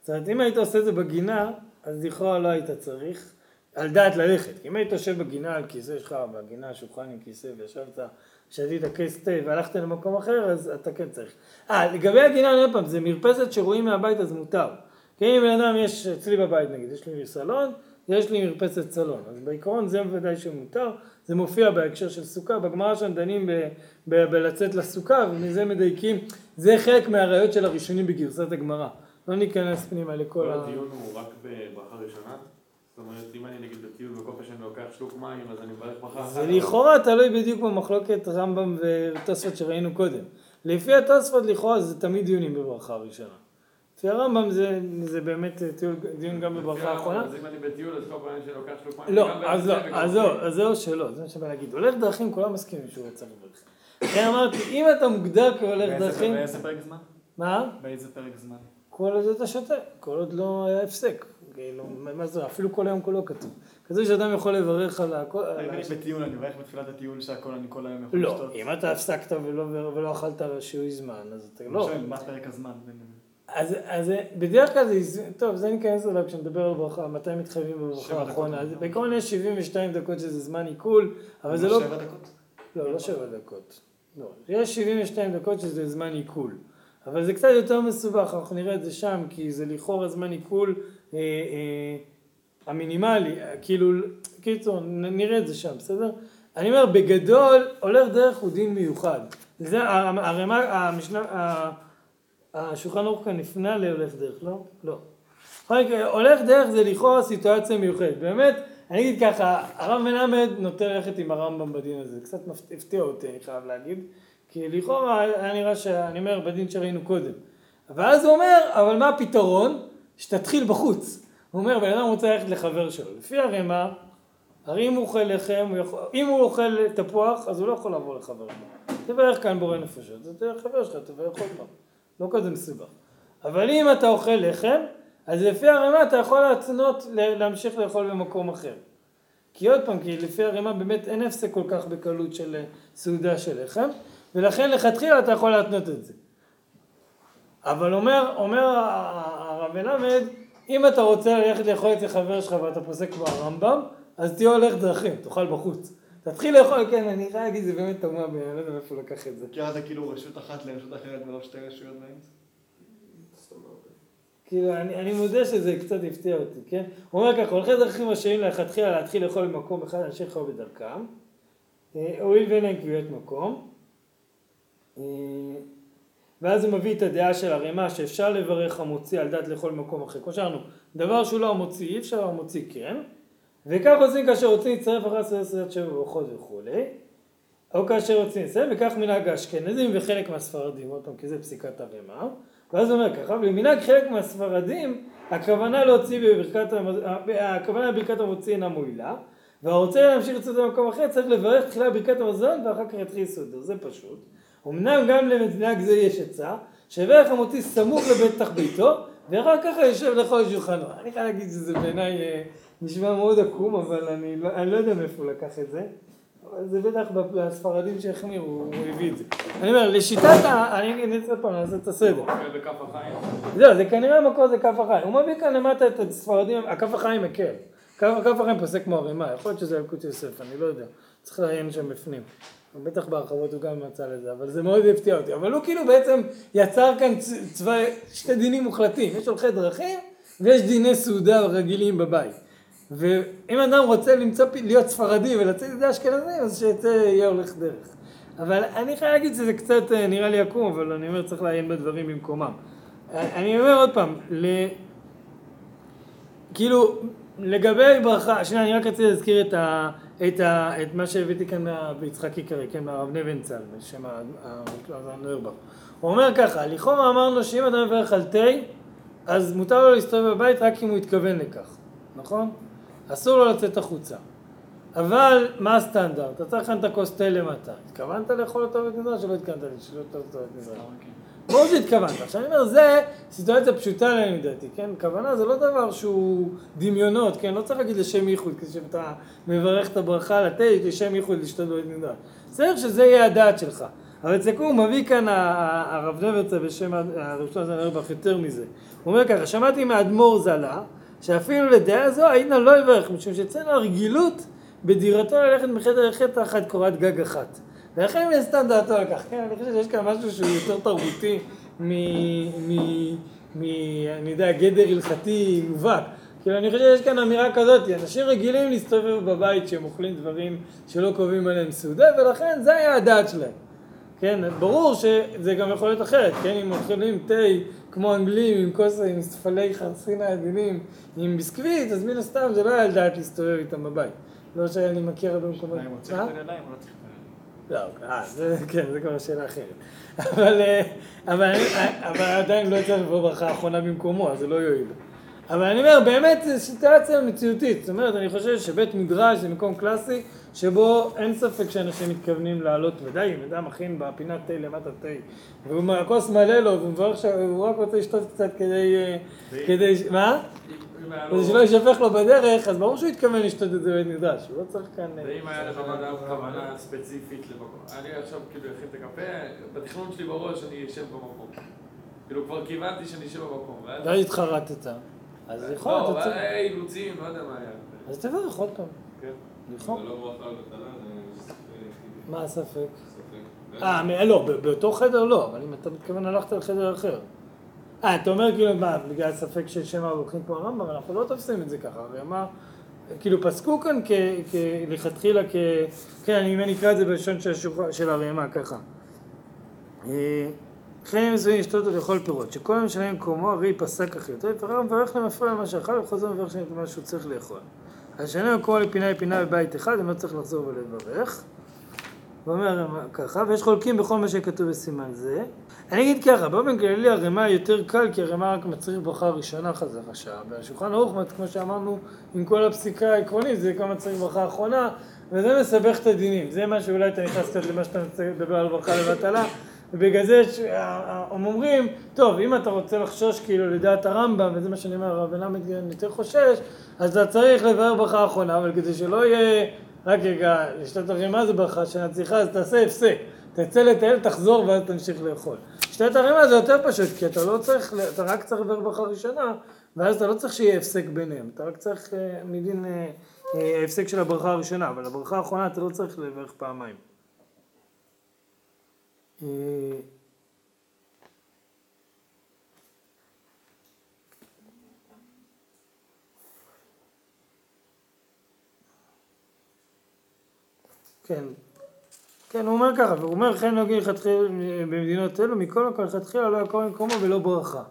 Speaker 1: זאת אומרת, אם היית עושה את זה בגינה, אז לכאורה לא היית צריך. על דעת ללכת. כי אם היית יושב בגינה על כיסא שלך, בגינה שולחן עם כיסא, וישבת, שתית כיס תה והלכת למקום אחר, אז אתה כן צריך. אה, לגבי הגינה, אני עוד פעם, זה מרפסת שרואים מהבית אז מותר. כי אם בן אדם יש, אצלי בבית נגיד, יש לי סלון, יש לי מרפסת סלון. אז בעיקרון זה בוודאי שמותר, זה מופיע בהקשר של סוכה, בגמרא שם דנים ב, ב, בלצאת לסוכה, ומזה מדייקים, זה חלק מהראיות של הראשונים בגרסת הגמרא. לא ניכנס פנימה לכל
Speaker 2: כל
Speaker 1: ה...
Speaker 2: הדיון הוא רק בברכה ראשונה? זאת אומרת, אם אני נגיד בטיול בקופש אני לוקח שלוק מים, אז אני מברך ברכה אחת.
Speaker 1: זה לכאורה תלוי בדיוק במחלוקת רמב"ם ותוספות שראינו קודם. לפי התוספות לכאורה זה תמיד דיונים בברכה הראשונה. לפי הרמב"ם זה, זה באמת טיול, דיון גם בברכה האחרונה.
Speaker 2: אז אם אני בטיול, אז כל פעם שאני לוקח שלוק מים,
Speaker 1: לא, אז לא, אז. זהו, אז זהו שלא, זה מה שבא להגיד. הולך דרכים, כולם מסכימים שהוא צריך לברך. לכן אמרתי, אם אתה מוגדר כהולך דרכים,
Speaker 4: באיזה פרק זמן?
Speaker 1: מה?
Speaker 4: באיזה פרק זמן?
Speaker 1: כל עוד אתה שותה, כל עוד לא היה הפסק. כאילו, מה זה, אפילו כל היום כולו כתוב. כתוב שאדם יכול לברך על הכל. על
Speaker 4: אני בטיול, אני מברך בתחילת הטיול שהכל אני כל היום יכול
Speaker 1: לא,
Speaker 4: לשתות.
Speaker 1: אם אתה הפסקת ולא, אכלת שיעור זמן, אז אתה לא.
Speaker 4: שואל, מה פרק הזמן?
Speaker 1: אז, אז בדרך כלל זה, טוב, זה ניכנס אליו כשנדבר על ברכה, מתי מתחייבים בברכה. האחרונה. אז בעיקרון יש 72 דקות שזה זמן עיכול, אבל זה לא...
Speaker 4: שבע דקות?
Speaker 1: לא, לא שבע דקות. לא. יש 72 דקות שזה זמן עיכול. אבל זה קצת יותר מסובך, אנחנו נראה את זה שם, כי זה לכאורה זמן עיכול אה, אה, המינימלי, כאילו, קיצור, נראה את זה שם, בסדר? אני אומר, בגדול, הולך דרך הוא דין מיוחד. זה, הרמה, המשנה, ה- השולחן ערוך כאן הפנה להולך דרך, לא? לא. הולך דרך זה לכאורה סיטואציה מיוחדת. באמת, אני אגיד ככה, הרב מלמד נוטה ללכת עם הרמב"ם בדין הזה. קצת הפתיע אותי, אני חייב להגיד. כי לכאורה היה נראה שאני אומר בדין שראינו קודם. ואז הוא אומר, אבל מה הפתרון? שתתחיל בחוץ. הוא אומר, בן אדם רוצה ללכת לחבר שלו. לפי הרמ"א, הרי אם הוא אוכל לחם, הוא יכול, אם הוא אוכל תפוח, אז הוא לא יכול לבוא לחבר שלו. תברך כאן בורא נפשות, זה חבר שלך, תברך עוד פעם. לא כזה מסובך. אבל אם אתה אוכל לחם, אז לפי הרמ"א אתה יכול להתנות ל- להמשיך לאכול במקום אחר. כי עוד פעם, כי לפי הרימה באמת אין הפסק כל כך בקלות של אה, סעודה של לחם, ולכן לכתחילה אתה יכול להתנות את זה. אבל אומר, אומר הרב מלמד, אם אתה רוצה ללכת לאכול אצל חבר שלך ואתה פוסק כמו הרמב"ם, אז תהיה הולך דרכים, תאכל בחוץ. תתחיל לאכול, כן, אני חייב להגיד, זה באמת תמוה, אני לא יודע מאיפה הוא לקח את זה.
Speaker 4: מכיר זה כאילו רשות אחת לרשות אחרת ולא שתי רשויות באמצע?
Speaker 1: כאילו, אני, אני מודה שזה קצת הפתיע אותי, כן? הוא אומר ככה, הולכי דרכים רשאים לכתחילה להתחיל לאכול במקום אחד אנשי חול בדרכם, אה, הואיל ואין להם קביעות מקום, אה, ואז הוא מביא את הדעה של הרימה שאפשר לברך המוציא על דת לאכול במקום אחר. כמו שאמרנו, דבר שהוא לא המוציא אי אפשר, המוציא כן, וכך עושים כאשר רוצים להצטרף אחרי סעודת שבע ברכות וכולי, או כאשר רוצים לסיים, וכך מנהג האשכנזים וחלק מהספרדים, עוד פעם, כי זה פסיקת הרימה. ואז הוא אומר ככה, ולמנהג חלק מהספרדים, הכוונה להוציא בברכת, הכוונה בברכת המוציא אינה מועילה, והרוצה להמשיך לצאת במקום אחר צריך לברך תחילה ברכת המזון ואחר כך יתחיל סעודו, זה פשוט. אמנם גם למנהג זה יש עצה, שיברך המוציא סמוך לבטח ביתו, ואחר כך יושב לאכול שולחנו. אני חייב להגיד שזה בעיניי אה, נשמע מאוד עקום, אבל אני לא, אני לא יודע מאיפה הוא לקח את זה. זה בטח בספרדים שהחמירו, הוא הביא את זה. אני אומר, לשיטת ה... אני אגיד עוד פעם, נעשה את הסדר. זהו, זה כנראה המקור זה כף החיים. הוא מביא כאן למטה את הספרדים, הכף החיים מקל. כף החיים פוסק כמו הרימה, יכול להיות שזה ילקוט יוסף, אני לא יודע. צריך לעיין שם בפנים. בטח בהרחבות הוא גם מצא לזה, אבל זה מאוד הפתיע אותי. אבל הוא כאילו בעצם יצר כאן צבא, שתי דינים מוחלטים. יש הולכי דרכים ויש דיני סעודה רגילים בבית. ואם אדם רוצה למצוא, להיות ספרדי ולצאת ידי אשכנזים, אז שיצא, יהיה הולך דרך. אבל אני חייב להגיד שזה קצת אה, נראה לי עקום, אבל אני אומר צריך לעיין בדברים במקומם. אני אומר עוד פעם, ל... כאילו, לגבי ברכה, שנייה, אני רק רציתי להזכיר את, ה, את, ה, את מה שהבאתי כאן ביצחק עיקרי, כן, מהרב נבנצל, בשם הרב נוירבך. הוא אומר ככה, לכאורה אמרנו שאם אדם מברך על תה, אז מותר לו להסתובב בבית רק אם הוא התכוון לכך, נכון? אסור לו לצאת החוצה. אבל מה הסטנדרט? אתה צריך להכין את הכוס תה למטה. התכוונת לאכול אותו בבית מדרש או לא התכוונת לשתות אותו בבית מדרש? ברור שהתכוונת. עכשיו אני אומר, זה סיטואציה פשוטה להם לדעתי, כן? כוונה זה לא דבר שהוא דמיונות, כן? לא צריך להגיד לשם ייחוד, כשאתה מברך את הברכה על התה, לשם ייחוד לשתות בבית מדרש. צריך שזה יהיה הדעת שלך. אבל תסתכלו, הוא מביא כאן הרב נברצה בשם ה- הרב שלמה זנרבך יותר מזה. הוא אומר ככה, שמעתי מאדמו"ר זלה, שאפילו לדעה זו העידנא לא יברך, משום שאצלנו הרגילות בדירתו ללכת מחדר לחדר תחת קורת גג אחת. ולכן מן הסתם דעתו על כך. כן, אני חושב שיש כאן משהו שהוא יותר תרבותי מ... מ... מ... אני יודע, גדר הלכתי מובהק. כאילו, אני חושב שיש כאן אמירה כזאת, אנשים רגילים להסתובב בבית שהם אוכלים דברים שלא קובעים עליהם סעודה, ולכן זה היה הדעת שלהם. כן, ברור שזה גם יכול להיות אחרת, כן, אם אוכלים תה כמו אנגלים עם כוס, עם ספלי חרסינה עדינים, עם ביסקוויט, אז מן הסתם זה לא היה על דעת להסתובב איתם בבית. לא שאני מכיר הרבה מקומות.
Speaker 4: אני מוצא
Speaker 1: מה?
Speaker 4: את הידיים או לא צריך את הידיים?
Speaker 1: לא, אה, זה, כן, זה כבר שאלה אחרת. אבל, אה, אבל עדיין לא יצא לבוא ברכה האחרונה במקומו, אז זה לא יועיל. אבל אני אומר, באמת זו סיטואציה מציאותית. זאת אומרת, אני חושב שבית מדרש זה מקום קלאסי, שבו אין ספק שאנשים מתכוונים לעלות, ודאי, אם אדם מכין בפינת תה למטה תה, והכוס מלא לו, והוא מברך שהוא רק רוצה לשתות קצת כדי... כדי... מה? כדי שלא יישפך לו בדרך, אז ברור שהוא התכוון לשתות את זה בבית מדרש, הוא לא צריך כאן... אה,
Speaker 2: ואם היה לך אדם כוונה ספציפית למקום, אני עכשיו כאילו אכין את הקפה, בתכנון שלי בראש אני אשב במקום. כאילו כבר כיוונתי שאני אשב במקום. ואז
Speaker 1: התחרטת. אז יכול,
Speaker 2: לא,
Speaker 1: אתה
Speaker 2: אבל
Speaker 1: צריך...
Speaker 2: היה אילוצים, לא יודע מה היה.
Speaker 1: אז תברך עוד פעם.
Speaker 2: כן.
Speaker 1: נכון.
Speaker 3: זה לא ברכה לבטלה, זה ספק.
Speaker 1: מה הספק?
Speaker 3: ספק.
Speaker 1: אה, מ- לא, ב- באותו חדר לא, אבל אם אתה מתכוון ללכת לחדר אחר. אה, אתה אומר כאילו, מה, בגלל ספק של שם הולכים כמו הרמב"ם, אנחנו לא תופסים את זה ככה, הרי מה, כאילו פסקו כאן כ- כ- לכתחילה כ... כן, אם אני אקרא את זה בלשון של הרימה, ככה. לכן מסוים לשתות ולאכול פירות, שכל היום שלהם במקומו הרי פסק אחריותו, ופרר מברך למפריע למה שאכל וחוזר מברך שם את מה שהוא צריך לאכול. אז שלהם במקומו לפינה לפינה בבית אחד, הם לא צריך לחזור ולברך. הוא אומר ככה, ויש חולקים בכל מה שכתוב בסימן זה. אני אגיד ככה, באופן כללי הרימה יותר קל, כי הרימה רק מצריך ברכה ראשונה חזר השעה. והשולחן ערוך, כמו שאמרנו, עם כל הפסיקה העקרונית, זה כמה צריך ברכה אחרונה, וזה מסבך את הדינים. זה מה שאולי אתה נכנס קצת למה שאתה מדבר על ברכה לבטלה, ובגלל זה ש- הם אומרים, טוב, אם אתה רוצה לחשוש כאילו לדעת הרמב"ם, וזה מה שאני אומר, הרב מלמד יותר חושש, אז אתה צריך לבאר ברכה אחרונה, אבל כדי שלא יהיה, רק רגע, לשתות הרימה זה ברכה שאתה צריכה, אז תעשה הפסק. תצא לטייל, תחזור ואז תמשיך לאכול. שתת הרימה זה יותר פשוט, כי אתה לא צריך, אתה רק צריך ברכה ראשונה, ואז אתה לא צריך שיהיה הפסק ביניהם, אתה רק צריך אה, מדין אה, אה, ההפסק של הברכה הראשונה, אבל הברכה האחרונה אתה לא צריך לברך פעמיים. אה, כן, כן, הוא אומר ככה, והוא אומר, כן נוגעים לכתחילה במדינות אלו, מכל מקום לכתחילה לא יקום במקומו ולא ברכה.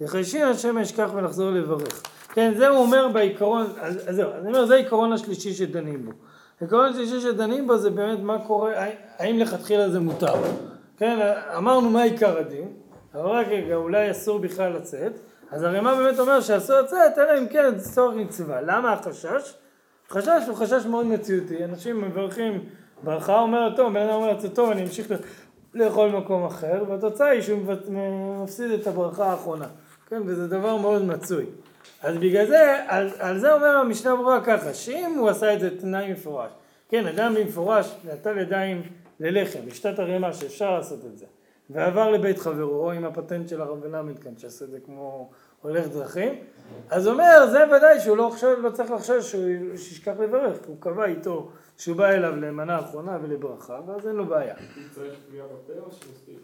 Speaker 1: יחיישין השם ישכח ולחזור לברך. כן, זה הוא אומר בעיקרון, אז זהו, אני אומר, זה העיקרון השלישי שדנים בו. העיקרון השלישי שדנים בו זה באמת מה קורה, האם לכתחילה זה מותר. כן, אמרנו מה עיקר הדין, אבל רק רגע, אולי אסור בכלל לצאת, אז הרמ"א באמת אומר שאסור לצאת, אלא אם כן זה צורך מצווה. למה החשש? חשש הוא חשש מאוד מציאותי, אנשים מברכים ברכה, אומר טוב, בן אדם אומר לעצמו טוב, אני אמשיך לאכול במקום אחר, והתוצאה היא שהוא מפסיד את הברכה האחרונה, כן, וזה דבר מאוד מצוי. אז בגלל זה, על, על זה אומר המשנה ברורה ככה, שאם הוא עשה את זה תנאי מפורש, כן, אדם במפורש נטל ידיים ללחם, בשתת הרימה שאפשר לעשות את זה, ועבר לבית חברו, או עם הפטנט של הרב מלמד כאן, שעשה את זה כמו הולך דרכים, אז אומר, זה ודאי שהוא לא, חושב, לא צריך לחשוש שהוא שישכח לברך, הוא קבע איתו שהוא בא אליו למנה האחרונה ולברכה, ואז אין לו בעיה.
Speaker 2: צריך קביעה בפה או שמספיק?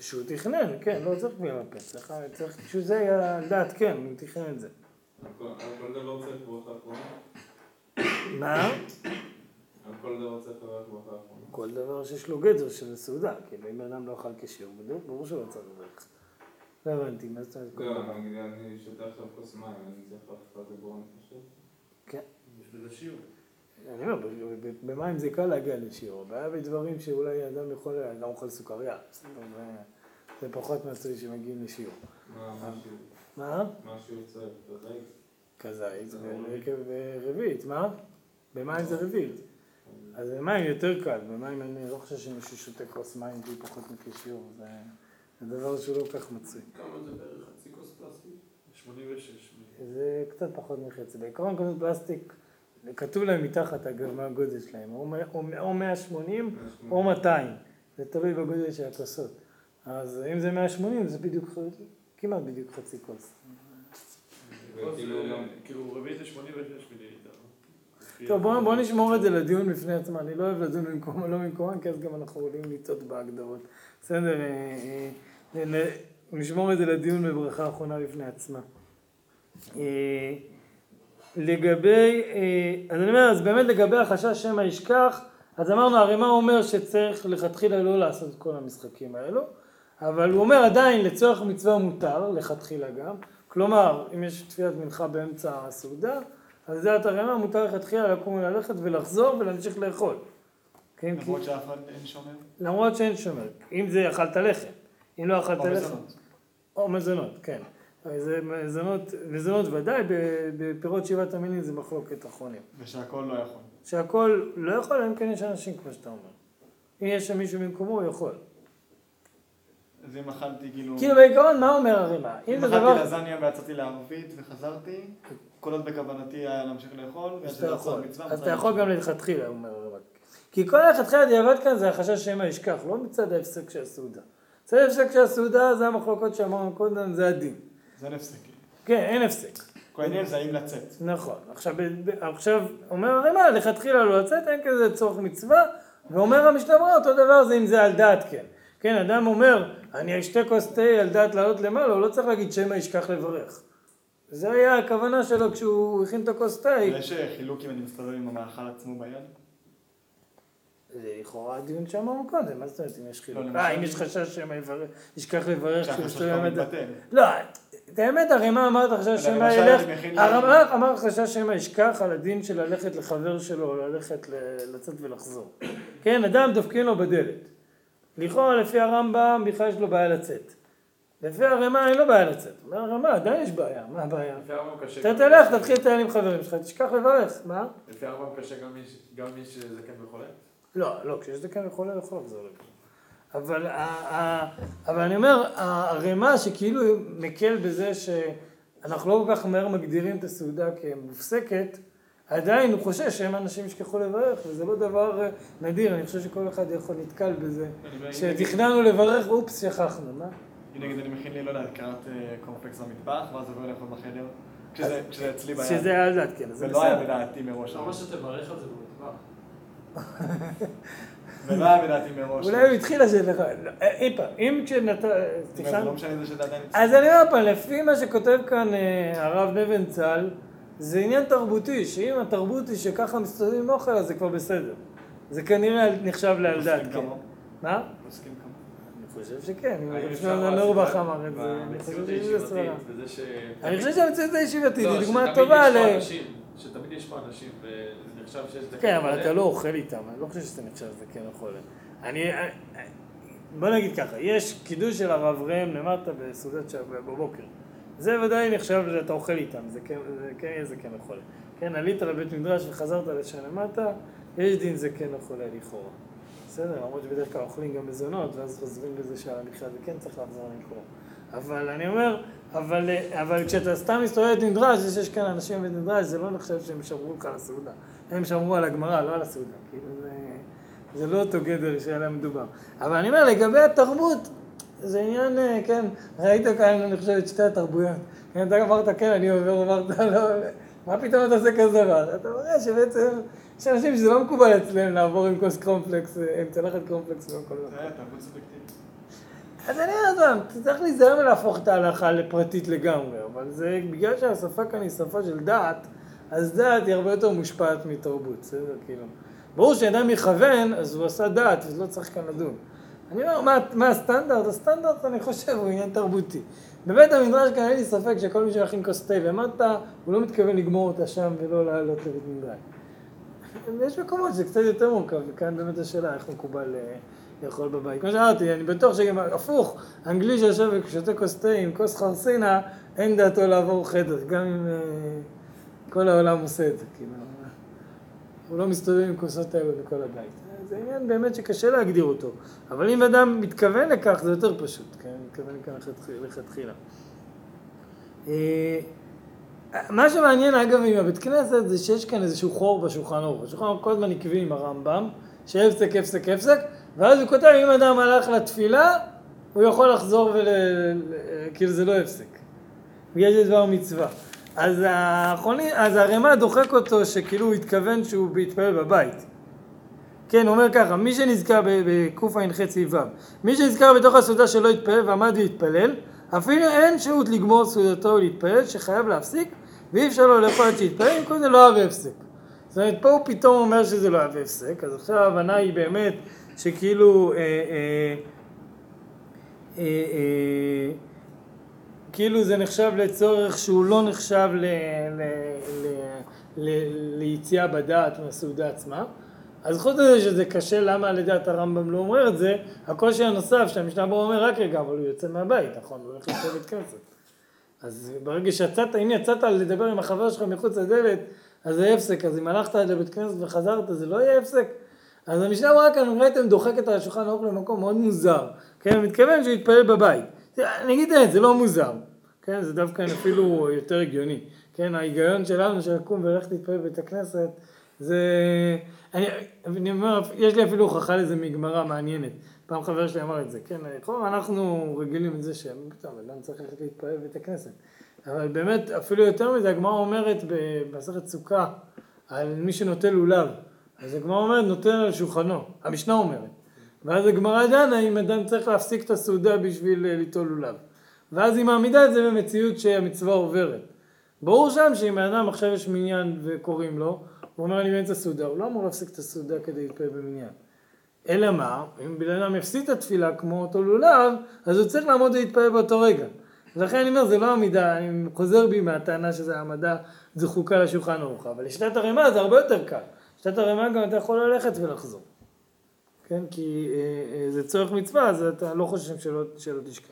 Speaker 1: שהוא תכנן, כן, לא צריך קביעה בפה, צריך, צריך, שזה היה על דעת, כן, הוא תכנן את זה.
Speaker 3: כל- דבר צריך ברכה אחרונה?
Speaker 1: מה?
Speaker 3: על כל דבר צריך לברך ברכה אחרונה?
Speaker 1: כל דבר שיש לו גדר של סעודה, כאילו אם בן אדם לא אכל כשיר, ברור שלא צריך לברך. לא הבנתי, מה זאת אומרת? כל
Speaker 3: לא, אני שותה עכשיו כוס מים, אני צריך לחפות לגרון חשוב?
Speaker 1: כן.
Speaker 2: בשביל השיעור.
Speaker 1: אני אומר, במים זה קל להגיע לשיעור, הבעיה בדברים שאולי אדם יכול, אדם אוכל סוכריה, זה- פחות מצוי שמגיעים לשיעור.
Speaker 3: מה מה השיעור?
Speaker 1: מה?
Speaker 3: מה השיעור צריך?
Speaker 1: כזית ועקב רביעית, מה? במים זה רביעית. אז במים יותר קל, במים אני לא חושב שמישהו שותה כוס מים בלי פחות מכשיור, זה זה דבר שהוא לא כל כך מצוי.
Speaker 2: כמה זה בערך חצי כוס פלסטיק? 86 מילי.
Speaker 1: זה קצת פחות מחצי. בעיקרון כוסות פלסטיק, כתוב להם מתחת אגב מה הגודל שלהם, או מ- או מ- או 180 או 200, זה תלוי בגודל של הכוסות. אז אם זה 180 זה בדיוק, כמעט בדיוק חצי כוס.
Speaker 3: גם...
Speaker 2: כאילו רביעית זה 86 מיליליטר.
Speaker 1: טוב, בואו בוא נשמור את זה לדיון בפני עצמה, אני לא אוהב לדון במקום לא במקומם, כי אז גם אנחנו עולים לטעות בהגדרות. בסדר, אה, אה, נ- נשמור את זה לדיון בברכה האחרונה בפני עצמה. אה, לגבי, אה, אז אני אומר, אז באמת לגבי החשש שמא ישכח, אז אמרנו, הרימה אומר שצריך לכתחילה לא לעשות את כל המשחקים האלו, אבל הוא אומר עדיין לצורך מצווה מותר, לכתחילה גם, כלומר, אם יש תפילת מנחה באמצע הסעודה, אז זה התרמה, מותר לכתחילה לקום וללכת ולחזור ולהמשיך לאכול. כן, כי,
Speaker 4: למרות שאף אחד אין שומר.
Speaker 1: למרות שאין שומר, אם זה אכלת לחם, אם לא אכלת
Speaker 4: או
Speaker 1: לחם.
Speaker 4: מזונות.
Speaker 1: או מזונות, כן. זה מזונות, מזונות ודאי, בפירות שבעת המינים זה מחלוקת אחרונים.
Speaker 4: ושהכל לא יכול.
Speaker 1: שהכל לא יכול, אם כן יש אנשים כמו שאתה אומר. אם יש שם מישהו במקומו, הוא יכול.
Speaker 4: אז אם אכלתי כאילו...
Speaker 1: כאילו בעיקרון, מה אומר הרימה? אם
Speaker 4: אם אכלתי
Speaker 1: דבר...
Speaker 4: לזניה ויצאתי לערבית וחזרתי, כל עוד בכוונתי היה להמשיך לאכול,
Speaker 1: אז אתה
Speaker 4: לעשות
Speaker 1: יכול. אז אתה יכול. גם לכתחילה, אומר הרימה. כי כל הלכתחילה דיעבד כאן זה החשש שמא ישכח, לא מצד ההפסק של הסעודה. מצד ההפסק של הסעודה זה המחלוקות שאמרנו קודם, זה הדין.
Speaker 4: זה אין הפסק.
Speaker 1: כן, אין הפסק.
Speaker 4: כל העניין זה האם לצאת.
Speaker 1: נכון. עכשיו, עכשיו אומר הרימה, לכתחילה לא לצאת, אין כזה צורך מצווה, ואומר ברורה, אותו דבר זה אם זה על דעת כן. כן, אדם אומר, אני אשתה כוס תה על דעת לעלות למעלה, הוא לא צריך להגיד שמא ישכח לברך. זה היה הכוונה שלו כשהוא הכין את הכוס תה.
Speaker 4: יש חילוק אם אני מסתובב עם המאכל עצמו ביד?
Speaker 1: זה לכאורה הדיון שאמרנו קודם, מה זאת אומרת אם יש חילוק?
Speaker 4: למשל-
Speaker 1: אה, אם יש חשש שמא ישכח לברך, כשהוא
Speaker 4: שהחשש
Speaker 1: מסתובב עם הד-
Speaker 4: מתבטל.
Speaker 1: לא, את האמת, הרי מה אמרת חשש שמא ילך, הרמ"ח אמר חשש שמא ישכח על הדין של ללכת לחבר שלו, ללכת לצאת ולחזור. כן, אדם דופקים לו בדלת. לכאורה לפי הרמב"ם בכלל יש לו בעיה לצאת. לפי הרמ"א אין לו בעיה לצאת. אומר הרמ"א, עדיין יש בעיה, מה הבעיה?
Speaker 2: לפי הרמב"ם קשה.
Speaker 1: אתה תלך, תתחיל לטייל עם חברים שלך, תשכח לברך, מה?
Speaker 2: לפי הרמב"ם קשה גם מי שזקן וחולה?
Speaker 1: לא, לא, כשיש זקן וחולה, הוא יכול לחזור לפה. אבל, ה- ה- אבל אני אומר, הערימה שכאילו מקל בזה שאנחנו לא כל כך מהר מגדירים את הסעודה כמופסקת, עדיין הוא חושש שהם אנשים ישכחו לברך, וזה לא דבר אה, נדיר, אני חושב שכל אחד יכול נתקל בזה. שתכננו לברך, אופס, שכחנו, מה?
Speaker 4: אם נגיד אני מכין לי, לא יודע, קרת אה, קורנפלקס במטבח, ואז עובר לאכול בחדר, כשזה אצלי ביד.
Speaker 1: שזה היה על דעת, כן, אז זה
Speaker 4: לא היה. בדעתי מראש.
Speaker 2: אומר שתברך על זה במטבח.
Speaker 4: זה לא היה בדעתי מראש.
Speaker 1: אולי הוא התחיל לשבת לך, לא, אה, אי פעם, אם כשנת... תכנן...
Speaker 4: לא משנה זה שזה עדיין...
Speaker 1: אז אני אומר פעם, לפי מה שכותב כאן אה, הרב נבנצל, זה עניין תרבותי, שאם התרבות היא שככה מסתובבים עם אוכל, אז זה כבר בסדר. זה כנראה נחשב
Speaker 4: מסכים
Speaker 1: כן. מה?
Speaker 4: מסכים
Speaker 1: חושב שכן, אם
Speaker 2: האם
Speaker 1: רב
Speaker 2: אפשר
Speaker 1: שלמה
Speaker 2: לעשות
Speaker 1: נורבך
Speaker 2: ב-
Speaker 1: אמר את זה, אני חושב שזה
Speaker 2: הישיבתית,
Speaker 1: סברה. אני חושב שהמציאות הישיבתית
Speaker 2: לא,
Speaker 1: היא דוגמה טובה ל...
Speaker 2: שתמיד יש פה אנשים, וזה נחשב שיש.
Speaker 1: כן, אבל אתה לא אוכל איתם, אני לא חושב שזה נחשב שזה כן אוכל. אני... בוא נגיד ככה, יש קידוש של הרב ראם למטה בסעודת שבוע בבוקר. זה ודאי נחשב שאתה אוכל איתם, זה כן, זה כן יהיה זה כן אוכל. כן, עלית לבית מדרש וחזרת לשם למטה, יש דין זה כן אוכל לכאורה. בסדר, למרות שבדרך כלל אוכלים גם מזונות, ואז חוזרים לזה שעל המכלל זה כן צריך לחזור למקום. אבל אני אומר, אבל, אבל כשאתה סתם מסתובב בבית מדרש, זה שיש כאן אנשים בבית מדרש, זה לא נחשב שהם שמרו על הסעודה. הם שמרו על הגמרא, לא על הסעודה. כאילו זה, זה לא אותו גדר שעליו מדובר. אבל אני אומר, לגבי התרבות, זה עניין, אה, כן, ראית כאן, אני חושב, את שתי התרבויות. כן, אתה אמרת, כן, אני עובר, אמרת, לא, מה פתאום אתה עושה כזה דבר? אתה רואה שבעצם, יש אנשים שזה לא מקובל אצלם לעבור עם כוס קרומפלקס, אה, עם צלחת קרומפלקס
Speaker 4: זה היה תרבות סובייקטיבית.
Speaker 1: אז אני אומר צריך להיזהר מלהפוך את ההלכה לפרטית לגמרי, אבל זה בגלל שהשפה כאן היא שפה של דעת, אז דעת היא הרבה יותר מושפעת מתרבות, בסדר? כאילו. ברור שאדם יכוון, אז הוא עשה דעת, וזה לא צריך כאן לדון. אני אומר, מה, מה הסטנדרט? הסטנדרט, אני חושב, הוא עניין תרבותי. בבית המדרש כאן אין לי ספק שכל מי שיכין כוס תה ומטה, הוא לא מתכוון לגמור אותה שם ולא לעלות לבית מדרש. יש מקומות שזה קצת יותר מורכב, וכאן באמת השאלה איך מקובל אה, לאכול בבית. כמו שאמרתי, אני בטוח שגם הפוך, אנגלי שיושב ושותה כוס תה עם כוס חרסינה, אין דעתו לעבור חדר, גם אם אה, כל העולם עושה את זה, כאילו. הוא לא מסתובב עם כוסות האלה בכל הבית. זה עניין באמת שקשה להגדיר אותו. אבל אם אדם מתכוון לכך, זה יותר פשוט, כן? מתכוון לכתחילה- לכתחילה. אה, מה שמעניין אגב עם הבית כנסת זה שיש כאן איזשהו חור בשולחן ערוך. בשולחן ערוך כל הזמן עקבי עם הרמב"ם, שהפסק, הפסק, הפסק, ואז הוא כותב אם אדם הלך לתפילה, הוא יכול לחזור ול... כאילו זה לא הפסק. בגלל שזה דבר מצווה. אז האחרונים, אז הרמ"א דוחק אותו שכאילו הוא התכוון שהוא בהתפלל בבית. כן, הוא אומר ככה, מי שנזכר בקע"ח ס"ו, מי שנזכר בתוך הסעודה שלא התפלל ועמד והתפלל, אפילו אין שהות לגמור סעודתו ולהתפלל, שחייב להפסיק, ואי אפשר לו לאכול עד שיתפלל, כל זה לא אהב הפסק. זאת אומרת, פה הוא פתאום אומר שזה לא אהב הפסק, אז עכשיו ההבנה היא באמת שכאילו, אה, אה, אה, כאילו זה נחשב לצורך שהוא לא נחשב ליציאה בדעת מהסעודה עצמה. אז חוץ מזה שזה קשה, למה לדעת הרמב"ם לא אומר את זה, הקושי הנוסף שהמשנה ברורה אומר, רק רגע, אבל הוא יוצא מהבית, נכון, הוא הולך בית כנסת. אז ברגע שיצאת, אם יצאת לדבר עם החבר שלך מחוץ לדלת, אז זה הפסק, אז אם הלכת לבית כנסת וחזרת, זה לא יהיה הפסק. אז המשנה ברורה כאן, ראיתם, דוחקת על השולחן ערוך למקום מאוד מוזר. כן, מתכוון שהוא יתפלל בבית. אני אגיד את זה, זה לא מוזר. כן, זה דווקא אפילו יותר הגיוני. כן, ההיגיון שלנו של לקום וללכת להתפלל בבית הכנסת, זה... אני, אני אומר, יש לי אפילו הוכחה לזה מגמרא מעניינת. פעם חבר שלי אמר את זה, כן, כל אנחנו רגילים את זה שפתאום אדם צריך ללכת להתפלל בבית הכנסת. אבל באמת, אפילו יותר מזה, הגמרא אומרת במסכת סוכה, על מי שנוטה לולב. אז הגמרא אומרת, נותן על שולחנו. המשנה אומרת. ואז הגמרא דנה אם אדם צריך להפסיק את הסעודה בשביל אה, ליטול לולב. ואז היא מעמידה את זה במציאות שהמצווה עוברת. ברור שם שאם האדם עכשיו יש מניין וקוראים לו, הוא אומר אני באמצע סעודה, הוא לא אמור להפסיק את הסעודה כדי להתפלל במניין. אלא מה, אם בן אדם יפסיד את התפילה כמו אותו לולב, אז הוא צריך לעמוד ולהתפלל באותו רגע. ולכן אני אומר, זה לא עמידה, אני חוזר בי מהטענה שזה העמדה זחוקה לשולחן ערוך, אבל לשיטת הרמ"א זה הרבה יותר קל. לשיטת הרמ"א גם אתה יכול ללכת ולחזור. כן, כי אה, אה, זה צורך מצווה, אז אתה לא חושב שלא, שלא תשכח.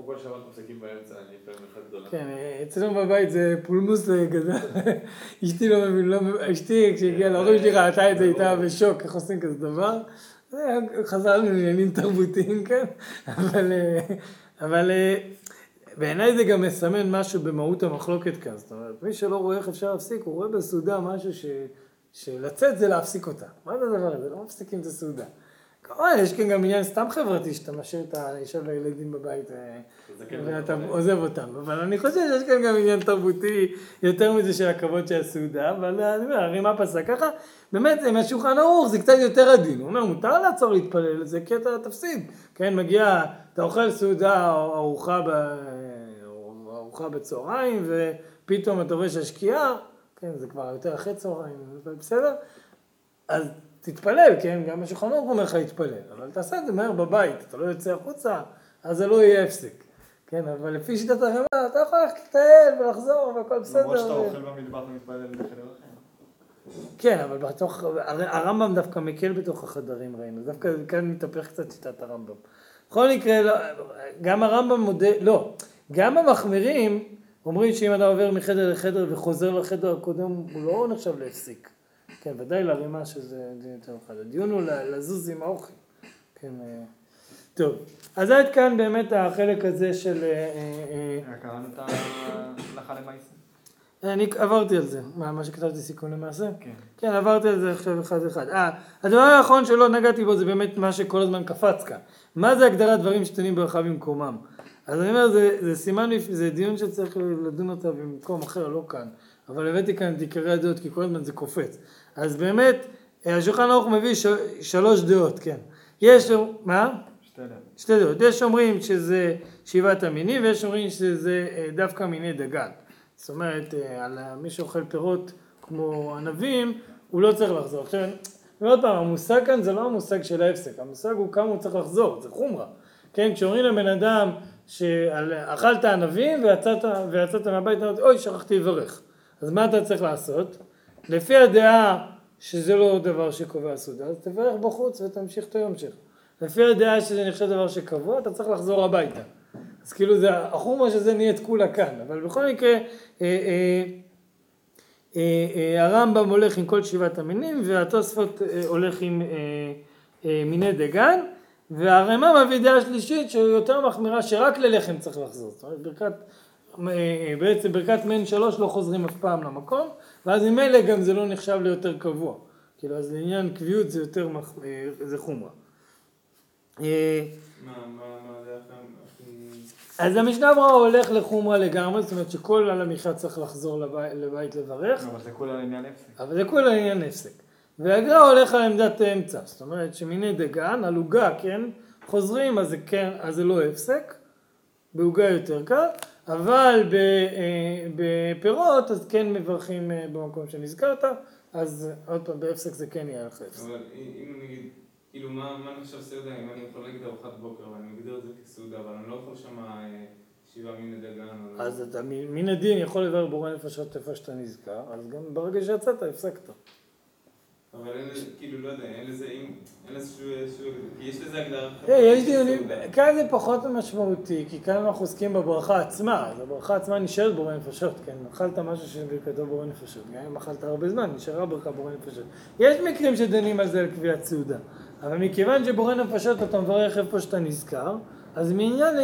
Speaker 2: אנחנו כל שבת מפסיקים באמצע, אני פעמים אחת גדולה.
Speaker 1: כן, אצלנו בבית זה פולמוס אה, גדול. אשתי לא מבין, לא מבין, אשתי כשהגיעה להורים שלי ראתה את זה, הייתה בשוק, איך עושים כזה דבר. חזרנו לעניינים תרבותיים, כן? אבל, אה, אבל אה, בעיניי זה גם מסמן משהו במהות המחלוקת כאן. זאת אומרת, מי שלא רואה איך אפשר להפסיק, הוא רואה בסעודה משהו ש... שלצאת זה להפסיק אותה. מה זה הדבר הזה? לא מפסיקים את הסעודה. כמובן, יש כאן גם עניין סתם חברתי, שאתה משאיר את האישה והילדים בבית אה, ואתה עוזב אותם. אבל אני חושב שיש כאן גם עניין תרבותי יותר מזה של הכבוד של הסעודה, אבל אני אומר, הרי מה פסק ככה? באמת, עם השולחן ערוך זה קצת יותר עדין. הוא אומר, מותר לעצור להתפלל, זה כי אתה תפסיד. כן, מגיע, אתה אוכל סעודה או ארוחה, ב... ארוחה בצהריים, ופתאום אתה רואה שהשקיעה, כן, זה כבר יותר אחרי צהריים, אבל בסדר? אז תתפלל, כן, גם השולחן ערוך אומר לך להתפלל, אבל תעשה את זה מהר בבית, אתה לא יוצא החוצה, אז זה לא יהיה הפסק. כן, אבל לפי שיטת הרמ"א, אתה יכול ללכת לטייל ולחזור והכל בסדר.
Speaker 4: למרות שאתה אוכל במטבח ומתפלל בחדר אחר.
Speaker 1: כן, אבל בתוך, הרמב"ם דווקא מקל בתוך החדרים ראינו, דווקא כאן מתהפך קצת שיטת הרמב"ם. בכל מקרה, לא, גם הרמב"ם מודה, לא, גם המחמירים אומרים שאם אדם עובר מחדר לחדר וחוזר לחדר הקודם, הוא לא נחשב להפסיק. כן, ודאי לרימה שזה דין יותר אחד. הדיון הוא לזוז עם האוכל. כן, אה, טוב. אז עד כאן באמת החלק הזה של... אה, אה,
Speaker 4: קראנו את ההלכה למעשה.
Speaker 1: אני עברתי על זה, מה, מה שכתבתי סיכון למעשה?
Speaker 4: כן.
Speaker 1: כן, עברתי על זה עכשיו אחד אחד. אה, הדבר האחרון שלא נגעתי בו זה באמת מה שכל הזמן קפץ כאן. מה זה הגדרת דברים שתונים ברכה במקומם? אז אני אומר, זה, זה סימן, זה דיון שצריך לדון אותה במקום אחר, לא כאן. אבל הבאתי כאן את עיקרי הדעות, כי כל הזמן זה קופץ. אז באמת, אה, השולחן ערוך מביא ש... שלוש דעות, כן. יש, מה?
Speaker 4: שתי דעות.
Speaker 1: שתי דעות. יש שאומרים שזה שבעת המינים, ויש שאומרים שזה אה, דווקא מיני דגן. זאת אומרת, אה, על מי שאוכל פירות כמו ענבים, הוא לא צריך לחזור. עכשיו, אני אומר עוד פעם, המושג כאן זה לא המושג של ההפסק, המושג הוא כמה הוא צריך לחזור, זה חומרה. כן, כשאומרים לבן אדם שאכלת ענבים ויצאת, ויצאת מהבית, אוי, שכחתי לברך. אז מה אתה צריך לעשות? לפי הדעה שזה לא דבר שקובע סעודה, אז תברך בחוץ ותמשיך את היום שלך. לפי הדעה שזה נחשב דבר שקבוע, אתה צריך לחזור הביתה. אז כאילו זה, החומרה שזה נהיית כולה כאן, אבל בכל מקרה, אה, אה, אה, אה, הרמב"ם הולך עם כל שבעת המינים, והתוספות אה, הולך עם אה, אה, מיני דגן, והרמ"א מביא דעה שלישית שיותר מחמירה שרק ללחם צריך לחזור. זאת אומרת, ברכת, אה, בעצם ברכת מעין שלוש לא חוזרים אף פעם למקום, ואז ממילא גם זה לא נחשב ליותר קבוע. כאילו, אז לעניין קביעות זה יותר, מח- אה, זה חומרה. אה,
Speaker 3: מה, מה, מה.
Speaker 1: אז המשנה ברורה הולך לחומרה לגמרי, זאת אומרת שכל על המחיה צריך לחזור לבית, לבית לברך,
Speaker 4: אבל זה כולה עניין הפסק.
Speaker 1: אבל זה כולה עניין הפסק. והגר"א הולך על עמדת אמצע, זאת אומרת שמיני דגן, על עוגה, כן, חוזרים, אז זה כן, אז זה לא הפסק, בעוגה יותר קל, אבל אה, בפירות אז כן מברכים אה, במקום שנזכרת, אז עוד פעם, בהפסק זה כן יהיה לך הפסק.
Speaker 3: אבל אם נגיד, כאילו מה, מה נחשב סעודה, אם אני יכול להגיד ארוחת בוקר ואני מגדיר את זה כסעודה, אבל אני לא יכול שם אה, שבעה מיני דגן. או-
Speaker 1: אז אתה מן הדין יכול לבאר בורא נפשות איפה שאתה נזכר, אז גם ברגע שיצאת הפסקת.
Speaker 3: אבל אין לזה, כאילו, לא יודע, אין לזה, אין לזה שהוא, כי יש לזה הגדרה.
Speaker 1: תראה, יש דיונים. כאן זה פחות משמעותי, כי כאן אנחנו עוסקים בברכה עצמה, אז הברכה עצמה נשארת בורא נפשות, כן, אכלת משהו שברכתו בורא נפשות, גם אם אכלת הרבה זמן, נשארה ברכה בורא נפשות. יש מקרים שדנים על זה על קביעת סעודה, אבל מכיוון שבורא נפשות אתה מברך איפה שאתה נזכר, אז מעניין,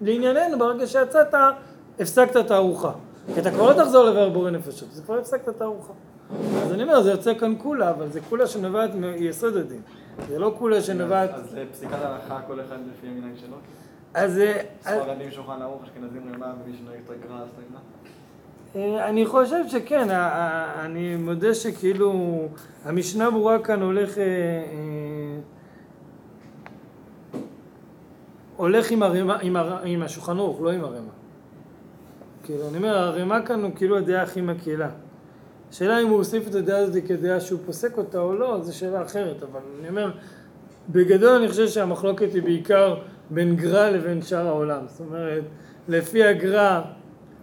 Speaker 1: לענייננו, ברגע שיצאת, הפסקת את הארוחה. כי אתה כבר לא תחזור לבאר בורא נפשות, אז כבר הפסקת את הארוחה. אז אני אומר, זה יוצא כאן כולה, אבל זה כולה שנובעת מיסוד הדין. זה לא כולה שנובעת...
Speaker 4: אז זה פסיקת הלכה כל אחד לפי המנהג שלו?
Speaker 1: אז אה,
Speaker 4: ספרדים שולחן ערוך, אשכנזים רמה, ומי שנוהג תקרא אז תקרא.
Speaker 1: אה, אני חושב שכן, אני מודה שכאילו המשנה ברורה כאן הולך, אה, אה, הולך עם, הרמה, עם, הר, עם השולחן ערוך, לא עם הרמה. כאילו, אני אומר, הרמה כאן הוא כאילו הדעה הכי מקהילה. השאלה אם הוא הוסיף את הדעה הזאת כדעה שהוא פוסק אותה או לא, זו שאלה אחרת, אבל אני אומר, בגדול אני חושב שהמחלוקת היא בעיקר בין גר"א לבין שאר העולם. זאת אומרת, לפי הגר"א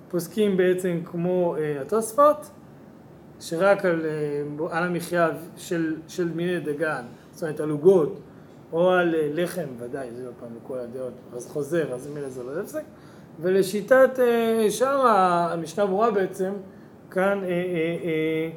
Speaker 1: פוסקים בעצם כמו אה, התוספות, שרק על, אה, על המחיה של, של מיני דגן, זאת אומרת על עוגות, או על אה, לחם, ודאי, זה עוד פעם לכל הדעות, אז חוזר, אז ממילא זה לא הפסק, ולשיטת אה, שאר המשנה ברורה בעצם, כאן אה, אה, אה,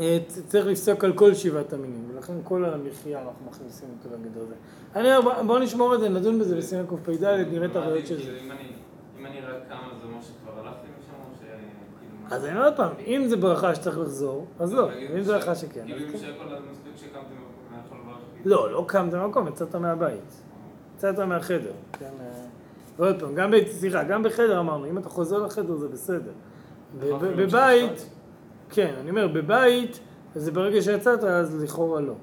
Speaker 1: אה, צריך לפסוק על כל שבעת המינים, ולכן כל המחיה אנחנו מכניסים אותו לגדר הזה. אני אומר, בוא נשמור את זה, נדון בזה בסימן קפ"ד, נראה את הבעיות של זה.
Speaker 3: כאילו, אם אני- אם אני רק אז זה אומר שכבר הלכתי משם או ש... כאילו,
Speaker 1: אז אני אומר עוד פעם, אם זה ברכה שצריך לחזור, אז לא, אם זה
Speaker 3: ש-
Speaker 1: ברכה שכן.
Speaker 3: כאילו אם
Speaker 1: כן.
Speaker 3: מספיק לברך. כאילו.
Speaker 1: לא, לא קמת מהמקום, יצאת מהבית. יצאת מהחדר. כן, אה, ועוד פעם, גם, ב- סליחה, גם בחדר אמרנו, אם אתה חוזר לחדר זה בסדר. בבית. כן, אני אומר, בבית, אז ברגע שיצאת, אז לכאורה לא.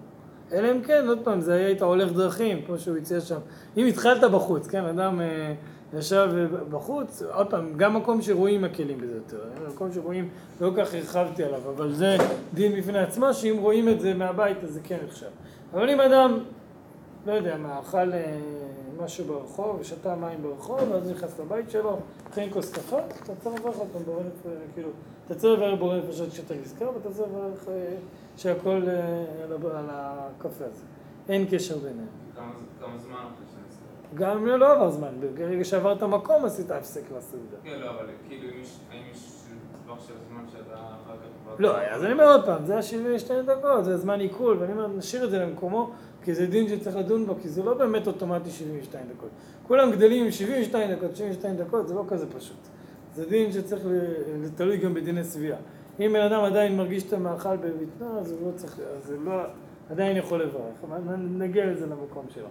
Speaker 1: אלא אם כן, עוד פעם, זה היה היית הולך דרכים, כמו שהוא הציע שם. אם התחלת בחוץ, כן, אדם אה, ישב אה, בחוץ, עוד פעם, גם מקום שרואים מקלים בזה יותר. מקום שרואים, לא כך הרחבתי עליו, אבל זה דין בפני עצמו, שאם רואים את זה מהבית, אז זה כן נחשב. אבל אם אדם, לא יודע מה, אכל אה, משהו ברחוב, ושתה מים ברחוב, ואז נכנס לבית שלו, הכין כוס קפה, אתה צריך לברך אותו בורא נפש, כאילו, אתה צריך לברך בורא נפשות שאתה נזכר, ואתה צריך לברך אה, שהכל אה, על הקפה הזה. אין קשר ביניהם.
Speaker 3: כמה זמן?
Speaker 1: גם אם לא עבר זמן, ברגע שעברת מקום עשית הפסק לסעודה.
Speaker 3: כן, לא, אבל כאילו. האם יש טווח של זמן שאתה אחר כך...
Speaker 1: לא, אז אני אומר עוד פעם, זה היה 72 דקות, זה זמן עיכול, ואני אומר, נשאיר את זה למקומו, כי זה דין שצריך לדון בו, כי זה לא באמת אוטומטי 72 דקות. כולם גדלים עם 72 דקות, 72 דקות, זה לא כזה פשוט. זה דין שצריך, זה תלוי גם בדיני צביעה. אם בן אדם עדיין מרגיש את המאכל בבטנו, אז הוא לא צריך, אז הוא לא, עדיין יכול לברך, נגיע לזה למקום שלו.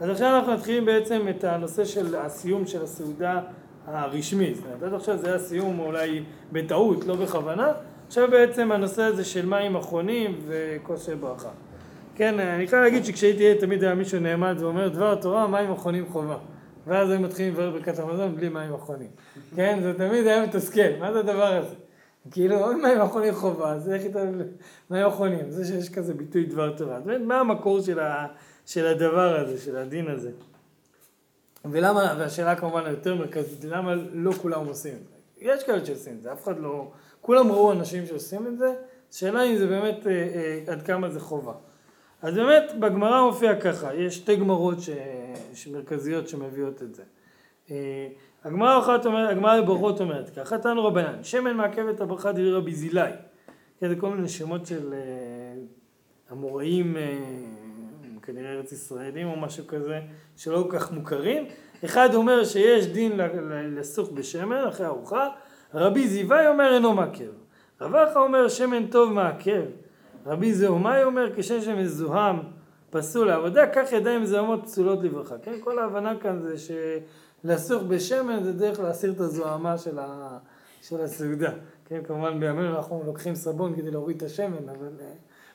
Speaker 1: אז עכשיו אנחנו מתחילים בעצם את הנושא של הסיום של הסעודה הרשמי. זאת אומרת, עד עכשיו זה היה סיום אולי בטעות, לא בכוונה. עכשיו בעצם הנושא הזה של מים אחרונים וכושר ברכה. כן, אני חייב להגיד שכשהייתי ילד תמיד היה מישהו נעמד ואומר דבר התורה, מים אחרונים חובה. ואז היו מתחילים לברך ברכת המזון בלי מים אחרונים. כן, זה תמיד היה מתסכל, מה זה הדבר הזה? כאילו, עוד מים אחרונים חובה, אז איך איתה מים אחרונים? זה שיש כזה ביטוי דבר תורה. זאת אומרת, מה המקור של, ה, של הדבר הזה, של הדין הזה? ולמה, והשאלה כמובן היותר מרכזית, למה לא כולם עושים את זה? יש כאלה שעושים את זה, אף אחד לא... כולם ראו אנשים שעושים את זה, השאלה אם זה באמת, אה, אה, עד כמה זה חובה. אז באמת, בגמרא מופיע ככה, יש שתי גמרות ש... מרכזיות שמביאות את זה. אה, הגמרא אחת אומרת, הגמרא בברכות אומרת ככה, תנו רבנן, שמן מעכב את הברכה דברי רבי זילי. כן, זה כל מיני שמות של אה, אמוראים, אה, כנראה ארץ ישראלים או משהו כזה, שלא כל כך מוכרים. אחד אומר שיש דין לסוך בשמן אחרי ארוחה, רבי זיוואי אומר אינו מעכב. רב אחא אומר שמן טוב מעכב. רבי זהומאי אומר כשם שמזוהם פסול לעבודה, כך ידיים מזוהמות פסולות לברכה. כן, כל ההבנה כאן זה שלסוך בשמן זה דרך להסיר את הזוהמה של, ה... של הסעודה. כן, כמובן בימינו אנחנו לוקחים סבון כדי להוריד את השמן, אבל אה,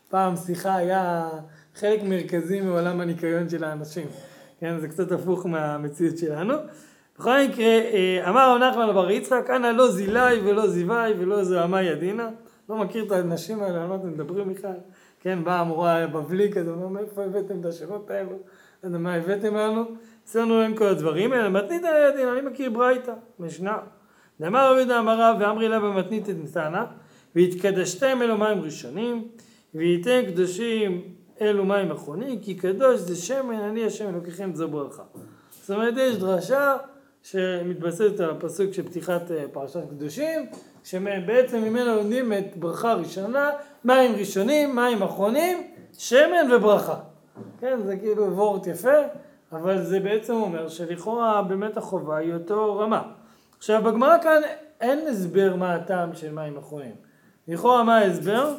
Speaker 1: פעם שיחה היה חלק מרכזי מעולם הניקיון של האנשים. כן, זה קצת הפוך מהמציאות שלנו. בכל מקרה, אה, אמר רב נחמן לבר יצחק, אנא לא זילי ולא זיוואי ולא זוהמה ידינה. לא מכיר את האנשים האלה, על מה אתם מדברים בכלל? כן, באה המורה הבבלי כזה, אומר, מאיפה הבאתם את השאלות האלו? לא יודע מה הבאתם לנו? אצלנו אין כל הדברים האלה, מתנית על ידין, אני מכיר ברייתא, משנה. דאמר רבי יהודה אמר ואמרי לה במתנית את ניתנה, והתקדשתם אלו מים ראשונים, וייתן קדושים אלו מים אחרונים, כי קדוש זה שמן, אני השם אלוקיכם זו ברכה. זאת אומרת, יש דרשה שמתבססת על הפסוק של פתיחת אה, פרשת קדושים, שבעצם ממנו לומדים את ברכה ראשונה, מים ראשונים, מים אחרונים, שמן וברכה. כן, זה כאילו וורט יפה, אבל זה בעצם אומר שלכאורה באמת החובה היא אותו רמה. עכשיו בגמרא כאן אין הסבר מה הטעם של מים אחרונים. לכאורה מה ההסבר?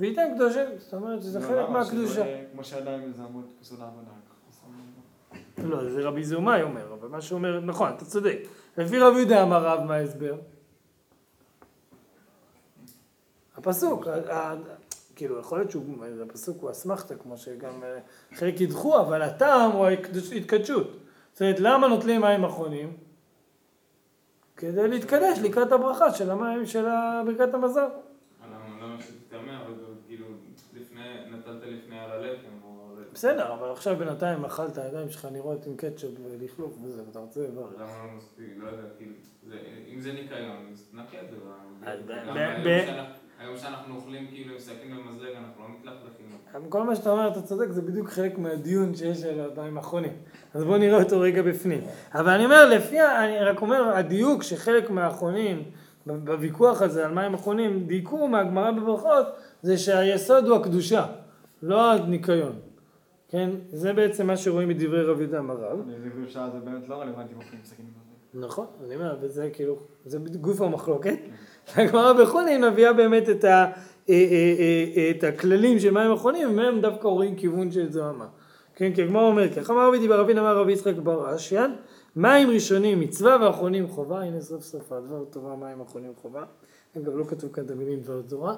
Speaker 1: וייתן קדושים, זאת אומרת שזה
Speaker 4: לא,
Speaker 1: חלק
Speaker 4: למה?
Speaker 1: מהקדושה.
Speaker 4: שזה כמו שעדיין מזהמות פסול לעבודה.
Speaker 1: לא, זה רבי זומאי אומר, אבל מה שהוא אומר, נכון, אתה צודק. לפי רבי יהודה אמר רב מה ההסבר? הפסוק, כאילו יכול להיות שהוא, הפסוק הוא אסמכתה, כמו שגם אה, חלק ידחו, אבל הטעם הוא ההתקדש- ההתקדשות. זאת אומרת, למה נוטלים מים אחרונים? כדי להתקדש לקראת הברכה של המים של ברכת המזון.
Speaker 3: למה שתטמא, אבל כאילו, לפני, נטלת לפני על או...
Speaker 1: בסדר, אבל עכשיו בינתיים אכלת, הידיים שלך נראות עם קטשופ ולכלוך וזה, ואתה רוצה לברך.
Speaker 3: למה לא מספיק, לא יודע, כאילו, זה- אם זה ניקיון, אז נקה את זה. היום שאנחנו- אוכלים כאילו עם סכין ומזלג, אנחנו לא מתלכלכים.
Speaker 1: כל מה שאתה אומר, אתה צודק, זה בדיוק חלק מהדיון שיש על המים האחרונים. אז בואו נראה אותו רגע בפנים. אבל אני אומר, לפי, אני רק אומר, הדיוק שחלק מהאחרונים בוויכוח הזה על מים אחרונים, דייקו מהגמרא בברכות, זה שהיסוד הוא הקדושה, לא הניקיון. כן? זה בעצם מה שרואים מדברי רב יהודה אמריו.
Speaker 4: זה קדושה זה באמת לא רלוונטי על זה.
Speaker 1: נכון, אני אומר, וזה כאילו, זה גוף המחלוקת. הגמרא בחולין מביאה באמת את, ה, אה, אה, אה, את הכללים של מים אחרונים, ומהם דווקא רואים כיוון של זוהמה. כן, כי הגמרא אומר ככה, אמר רבי דיבר רבין אמר רבי יצחק בר אשיאן, מים ראשונים מצווה ואחרונים חובה, הנה סוף סוף הדבר תורה מים אחרונים חובה. אגב, לא כתוב כאן את המילים דבר תורה,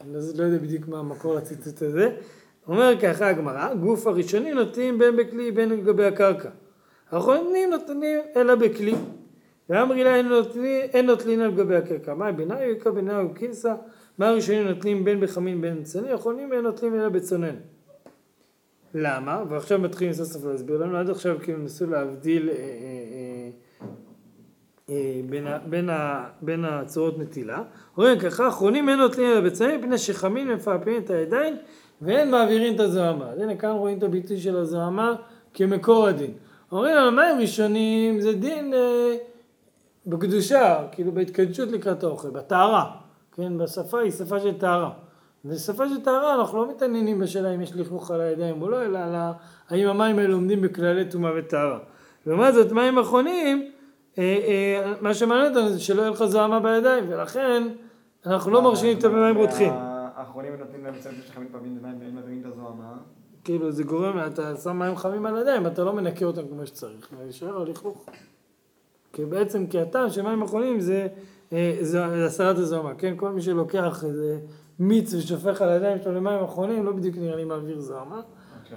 Speaker 1: אני לא יודע בדיוק מה המקור לציטוט הזה. אומר ככה הגמרא, גוף הראשונים נותנים בין בכלי בין לגבי הקרקע. האחרונים נותנים אלא בכלי. ואמרי לה אין נוטלין, נוטלין על גבי הקרקע. מה ביניו יקה ביניו קינסה, מה הראשונים נוטלים בין בחמין בין צנני, האחרונים אין נוטלים אלא בצונן. למה? ועכשיו מתחילים סוף סוף להסביר לנו, עד עכשיו כאילו ניסו להבדיל אה, אה, אה, בין, הצורות נטילה. אומרים ככה, האחרונים אין נוטלים אלא בצונן, מפני שחמין מפעפעים את הידיים ואין מעבירים את הזוהמה. אז הנה כאן רואים את הביטוי של הזוהמה כמקור הדין. אומרים לנו, מים ראשונים זה דין אה, בקדושה, כאילו בהתקדשות לקראת האוכל, בטהרה, כן, בשפה היא שפה של טהרה. ושפה של טהרה אנחנו לא מתעניינים בשאלה אם יש לכלוך על הידיים או לא, אלא על האם המים האלה עומדים בכללי טומאה וטהרה. לעומת זאת, מים אחרונים, אה, אה, מה שמעניין אותנו זה שלא יהיה לך זוהמה בידיים, ולכן אנחנו לא מרשים את במים רותחים.
Speaker 4: האחרונים נותנים להם צוות שחמים פעמים במים והם מביאים את הזוהמה.
Speaker 1: כאילו זה גורם, אתה שם מים חמים על הידיים, אתה לא מנקה אותם כמו שצריך, וישאר הלכלוך. כי בעצם, כי הטעם של מים אחרונים זה, אה, זה הסרת הזוהמה, כן? כל מי שלוקח איזה מיץ ושופך על הידיים שלו למים אחרונים, לא בדיוק נראה לי מעביר זוהמה.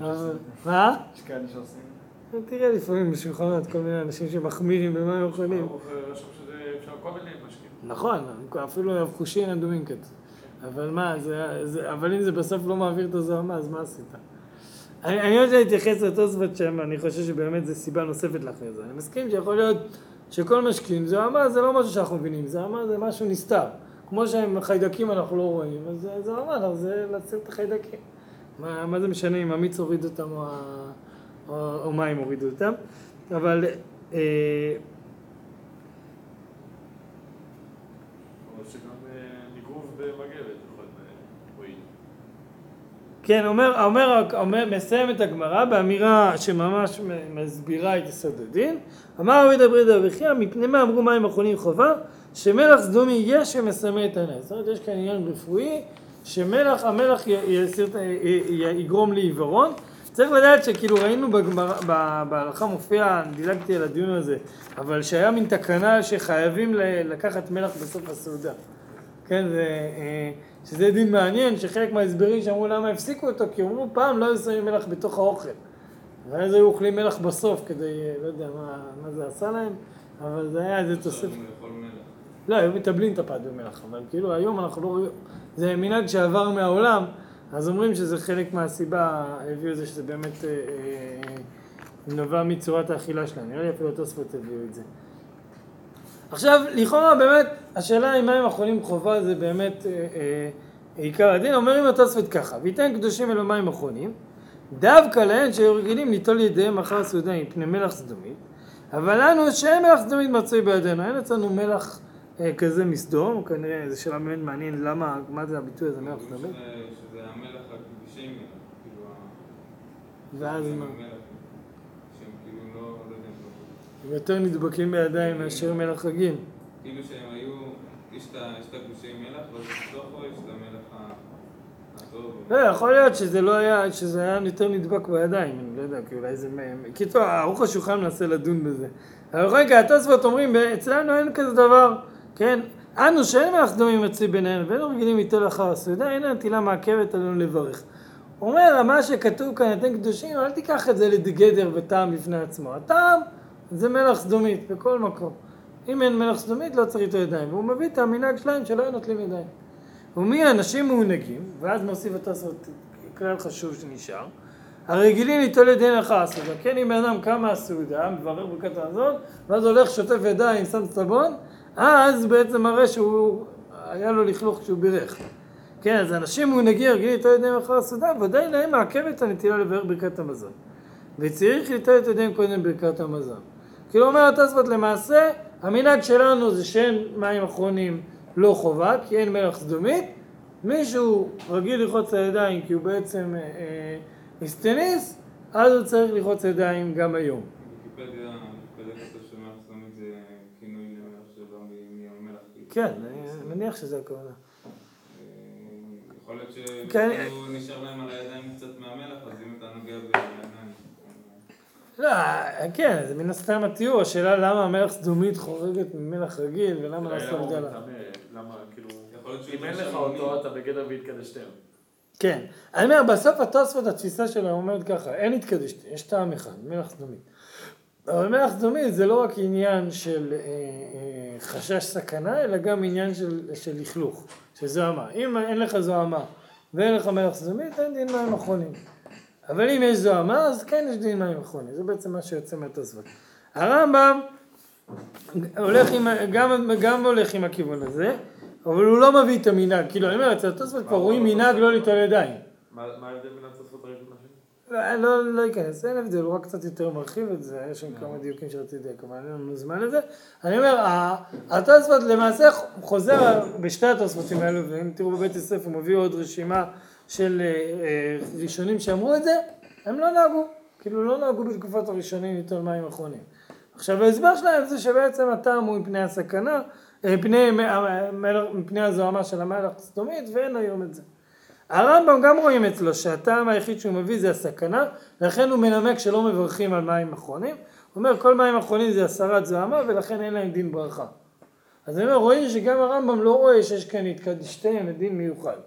Speaker 1: אבל- מה?
Speaker 4: יש כאלה שעושים.
Speaker 1: תראה לפעמים בשולחנות כל מיני אנשים שמחמירים במים אחרונים.
Speaker 2: משקיעים.
Speaker 1: נכון, אפילו אבחושין אדומים כתוב. אבל מה, זה, זה, אבל אם זה בסוף לא מעביר את הזוהמה, אז מה עשית? אני, אני רוצה להתייחס לתוספות שם, אני חושב שבאמת זו סיבה נוספת לאחרי זה. אני מסכים שיכול להיות שכל משקיעים, זוהמה זה לא משהו שאנחנו מבינים, זוהמה זה משהו נסתר. כמו שהם חיידקים אנחנו לא רואים, אז זוהמה זה להסיר את החיידקים. מה, מה זה משנה אם המיץ הוריד אותם או, או, או מים הורידו אותם? אבל אה,
Speaker 2: או שגם אה, ניגוב
Speaker 1: כן, אומר, אומר, אומר, מסיים את הגמרא באמירה שממש מסבירה את יסוד הדין. אמר רבי דברי דבריחיה, מפני מה אמרו מים אחרונים חובה? שמלח סדומי יש שמסמא את הנס. זאת אומרת, יש כאן עניין רפואי, שמלח, המלח י- את ה- י- י- יגרום לעיוורון. צריך לדעת שכאילו ראינו בגמרא, בהלכה מופיע, דילגתי על הדיון הזה, אבל שהיה מין תקנה שחייבים לקחת מלח בסוף הסעודה. כן, זה, אה, שזה דין מעניין, שחלק מההסברים שאמרו למה הפסיקו אותו, כי אמרו פעם לא היו שמים מלח בתוך האוכל. ואז היו אוכלים מלח בסוף כדי, אה, לא יודע מה, מה זה עשה להם, אבל זה היה איזה תוספת. לא, היו מטבלים את הפת במלח, אבל כאילו היום אנחנו לא רואים, זה מנהג שעבר מהעולם, אז אומרים שזה חלק מהסיבה, הביאו את זה שזה באמת אה, אה, נובע מצורת האכילה שלהם, נראה לי אפילו התוספות הביאו את זה. עכשיו, לכאורה באמת, השאלה אם מים אחרונים חובה זה באמת אה, אה, עיקר הדין, אומרים התוספות ככה, וייתן קדושים אלו מים אחרונים, דווקא להן שהיו רגילים ליטול ידיהם אחר הסעודה מפני מלח סדומית, אבל לנו שאין מלח סדומית מצוי בידינו, אין אצלנו מלח אה, כזה מסדום, כנראה זו שאלה באמת מעניינת למה, מה זה הביטוי הזה מלח סדומית,
Speaker 3: שזה המלח הקדושי מלח, כאילו ה-
Speaker 1: ואז מה,
Speaker 3: המלח, שהם כאילו לא, לא יודע, לא-
Speaker 1: הם יותר נדבקים בידיים מאשר מלח רגיל.
Speaker 3: כאילו שהם היו, יש את ה- יש את הקדושי מלח, ואז בתוכו יש את המלח הטוב.
Speaker 1: לא, יכול להיות שזה לא היה, שזה היה יותר נדבק בידיים, אני לא יודע, כי אולי זה... קיצור, ערוך השולחן מנסה לדון בזה. אבל בכל מקרה, התוספות אומרים, אצלנו אין כזה דבר, כן? אנו שאין מלאך סדומים מצוי בינינו, ואין רגילים ליטול אחר הסעודה, אין הנטילה מעכבת עלינו לברך. הוא אומר, מה שכתוב כאן, אתם קדושים, אל תיקח את זה לגדר וטעם בפני עצמו. הטעם זה מלח סדומית, בכל מקום. אם אין מלח סדומית, לא צריך ליטול ידיים. והוא מביא את המנהג שלהם שלא היו נוטלים ידיים. ומי האנשים מעונגים, ואז מוסיף התוספות כלל חשוב שנשאר, הרגילים ליטול ידיהם אחר הסעודה. כן, אם אדם קם מהסעודה, מברר ברכת המזון, ואז הולך שוטף ידיים, שם סבון, אז בעצם מראה שהוא, היה לו לכלוך כשהוא בירך. כן, אז אנשים מעונגים רגילים ליטול ידיהם אחר הסעודה, ודאי להם מעכבת הנטילה לבאר ברכת המזון. וצריך ליטול את ידיהם קודם ברכת המזון. כאילו אומר התוספות למעשה, המנהג שלנו זה שאין מים אחרונים לא חובה, כי אין מלח סדומית. מישהו רגיל ללחוץ הידיים כי הוא בעצם אה, אה, מסטניס, אז הוא צריך ללחוץ ידיים גם היום. כן, אני מניח שזה הכוונה.
Speaker 3: אה, יכול להיות
Speaker 1: כן.
Speaker 3: שכאילו נשאר להם על הידיים קצת מהמלח, אז אם אתה נוגע בעיניים...
Speaker 1: לא, כן, זה מן הסתם התיאור, השאלה למה המלח סדומית חורגת ממלח רגיל ולמה
Speaker 2: הוא
Speaker 1: הבדלה.
Speaker 2: מטמא? למה, כאילו,
Speaker 3: יכול להיות שהוא
Speaker 2: אם אין לך. אותו, אתה בגדר והתקדשתם.
Speaker 1: כן. אני אומר, בסוף התוספות, התפיסה שלו אומרת ככה, אין התקדשתי, יש טעם אחד, מלח סדומית. אבל מלח סדומית זה לא רק עניין של אה, אה, חשש סכנה, אלא גם עניין של, של לכלוך, של זוהמה. אם אין לך זוהמה ואין לך מלח סדומית, אין דין מים אחרונים. אבל אם יש זוהמה, אז כן יש דין מים אחרונים. זה בעצם מה שיוצא מהתוספות. הרמב"ם הולך עם, גם, גם הולך עם הכיוון הזה, אבל הוא לא מביא את המנהג. כאילו, אני אומר, אצל התוספות כבר רואים מנהג לא ליטול ידיים.
Speaker 2: מה ההבדל בין התוספות הראשון לשני?
Speaker 1: לא, לא, לא אכנס, אין הבדל, הוא רק קצת יותר מרחיב את זה, יש שם כמה דיוקים שרציתי לדייק, אבל אין לנו זמן לזה. אני אומר, התוספות למעשה חוזר בשתי התוספותים האלו, ואם תראו בבית יוסף הוא מביא עוד רשימה של אה, אה, ראשונים שאמרו את זה, הם לא נהגו, כאילו לא נהגו בתקופות הראשונים ליטול מים אחרונים. עכשיו ההסבר שלהם זה שבעצם הטעם הוא מפני הסכנה, אה, מפני, מפני הזוהמה של המלח הסדומית, ואין היום את זה. הרמב"ם גם רואים אצלו שהטעם היחיד שהוא מביא זה הסכנה, לכן הוא מנמק שלא מברכים על מים אחרונים. הוא אומר כל מים אחרונים זה הסרת זוהמה ולכן אין להם דין ברכה. אז אני אומר, רואים שגם הרמב"ם לא רואה שיש כאן התקדשתיהם לדין מיוחד.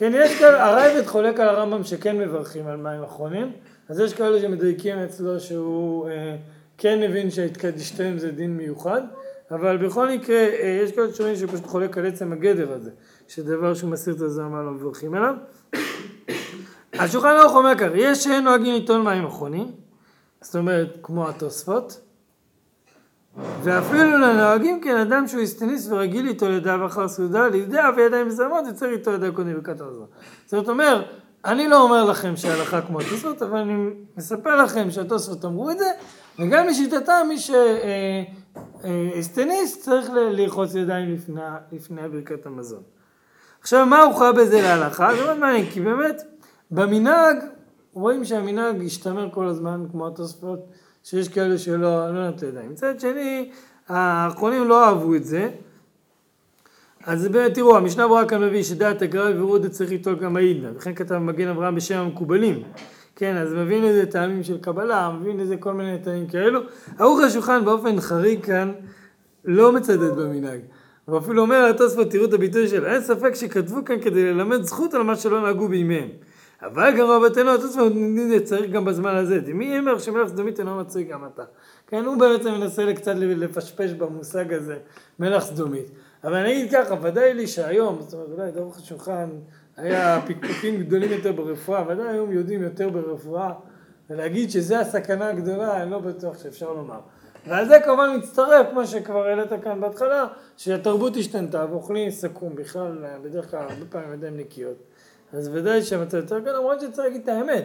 Speaker 1: כן, יש כאלה, הראב"ד חולק על הרמב"ם שכן מברכים על מים אחרונים, אז יש כאלה שמדייקים אצלו שהוא אה, כן הבין שהתקדשתם זה דין מיוחד, אבל בכל מקרה, אה, יש כאלה שאומרים שפשוט חולק על עצם הגדר הזה, שדבר שהוא מסיר את הזוהמה לא מברכים עליו. השולחן ערוך אומר כך, יש שאין נוהגים ליטול מים אחרונים, זאת אומרת, כמו התוספות, ואפילו לנוהגים כן אדם שהוא איסטניס ורגיל ליטול ידיו אחר סעודה, לדידיה הוי ידיים מזוהמות, יצטרך ליטול ידיו קודם ברכת המזון. זאת אומרת, אני לא אומר לכם שההלכה כמו התוספות, אבל אני מספר לכם שהתוספות אמרו את זה, וגם לשיטתם מי שהסטניס צריך ל- לרחוץ ידיים לפני, לפני ברכת המזון. עכשיו, מה הוכרע בזה להלכה? זה מאוד מעניין, כי באמת, במנהג, רואים שהמנהג השתמר כל הזמן, כמו התוספות, שיש כאלה שלא לא נטלו ידיים. מצד שני, האחרונים לא אהבו את זה. אז באמת, תראו, המשנה ברורה כאן מביא שדעת הגרל ורודה צריך ליטול גם העידנא, וכן כתב מגן אברהם בשם המקובלים. כן, אז מבין לזה טעמים של קבלה, מבין לזה כל מיני טעמים כאלו. ערוך השולחן באופן חריג כאן לא מצדד במנהג. הוא אפילו אומר לתוספות, תראו את הביטוי שלו, אין ספק שכתבו כאן כדי ללמד זכות על מה שלא נהגו בימיהם. אבל גם נותנים את זה צריך גם בזמן הזה. דמי אמר שמלך סדומית אינו מצוי גם אתה. כן, הוא בעצם מנסה קצת לפשפש במושג הזה, מלך סדומית. אבל אני אגיד ככה, ודאי לי שהיום, זאת אומרת, אולי דרך השולחן היה פקפוקים גדולים יותר ברפואה, ודאי היום יודעים יותר ברפואה, ולהגיד שזה הסכנה הגדולה, אני לא בטוח שאפשר לומר. ועל זה כמובן מצטרף, כמו שכבר העלית כאן בהתחלה, שהתרבות השתנתה ואוכלים סכו"ם בכלל, בדרך כלל הרבה פעמים ידיים נקיות. אז ודאי שהמצב יותר קל, למרות שצריך להגיד את האמת.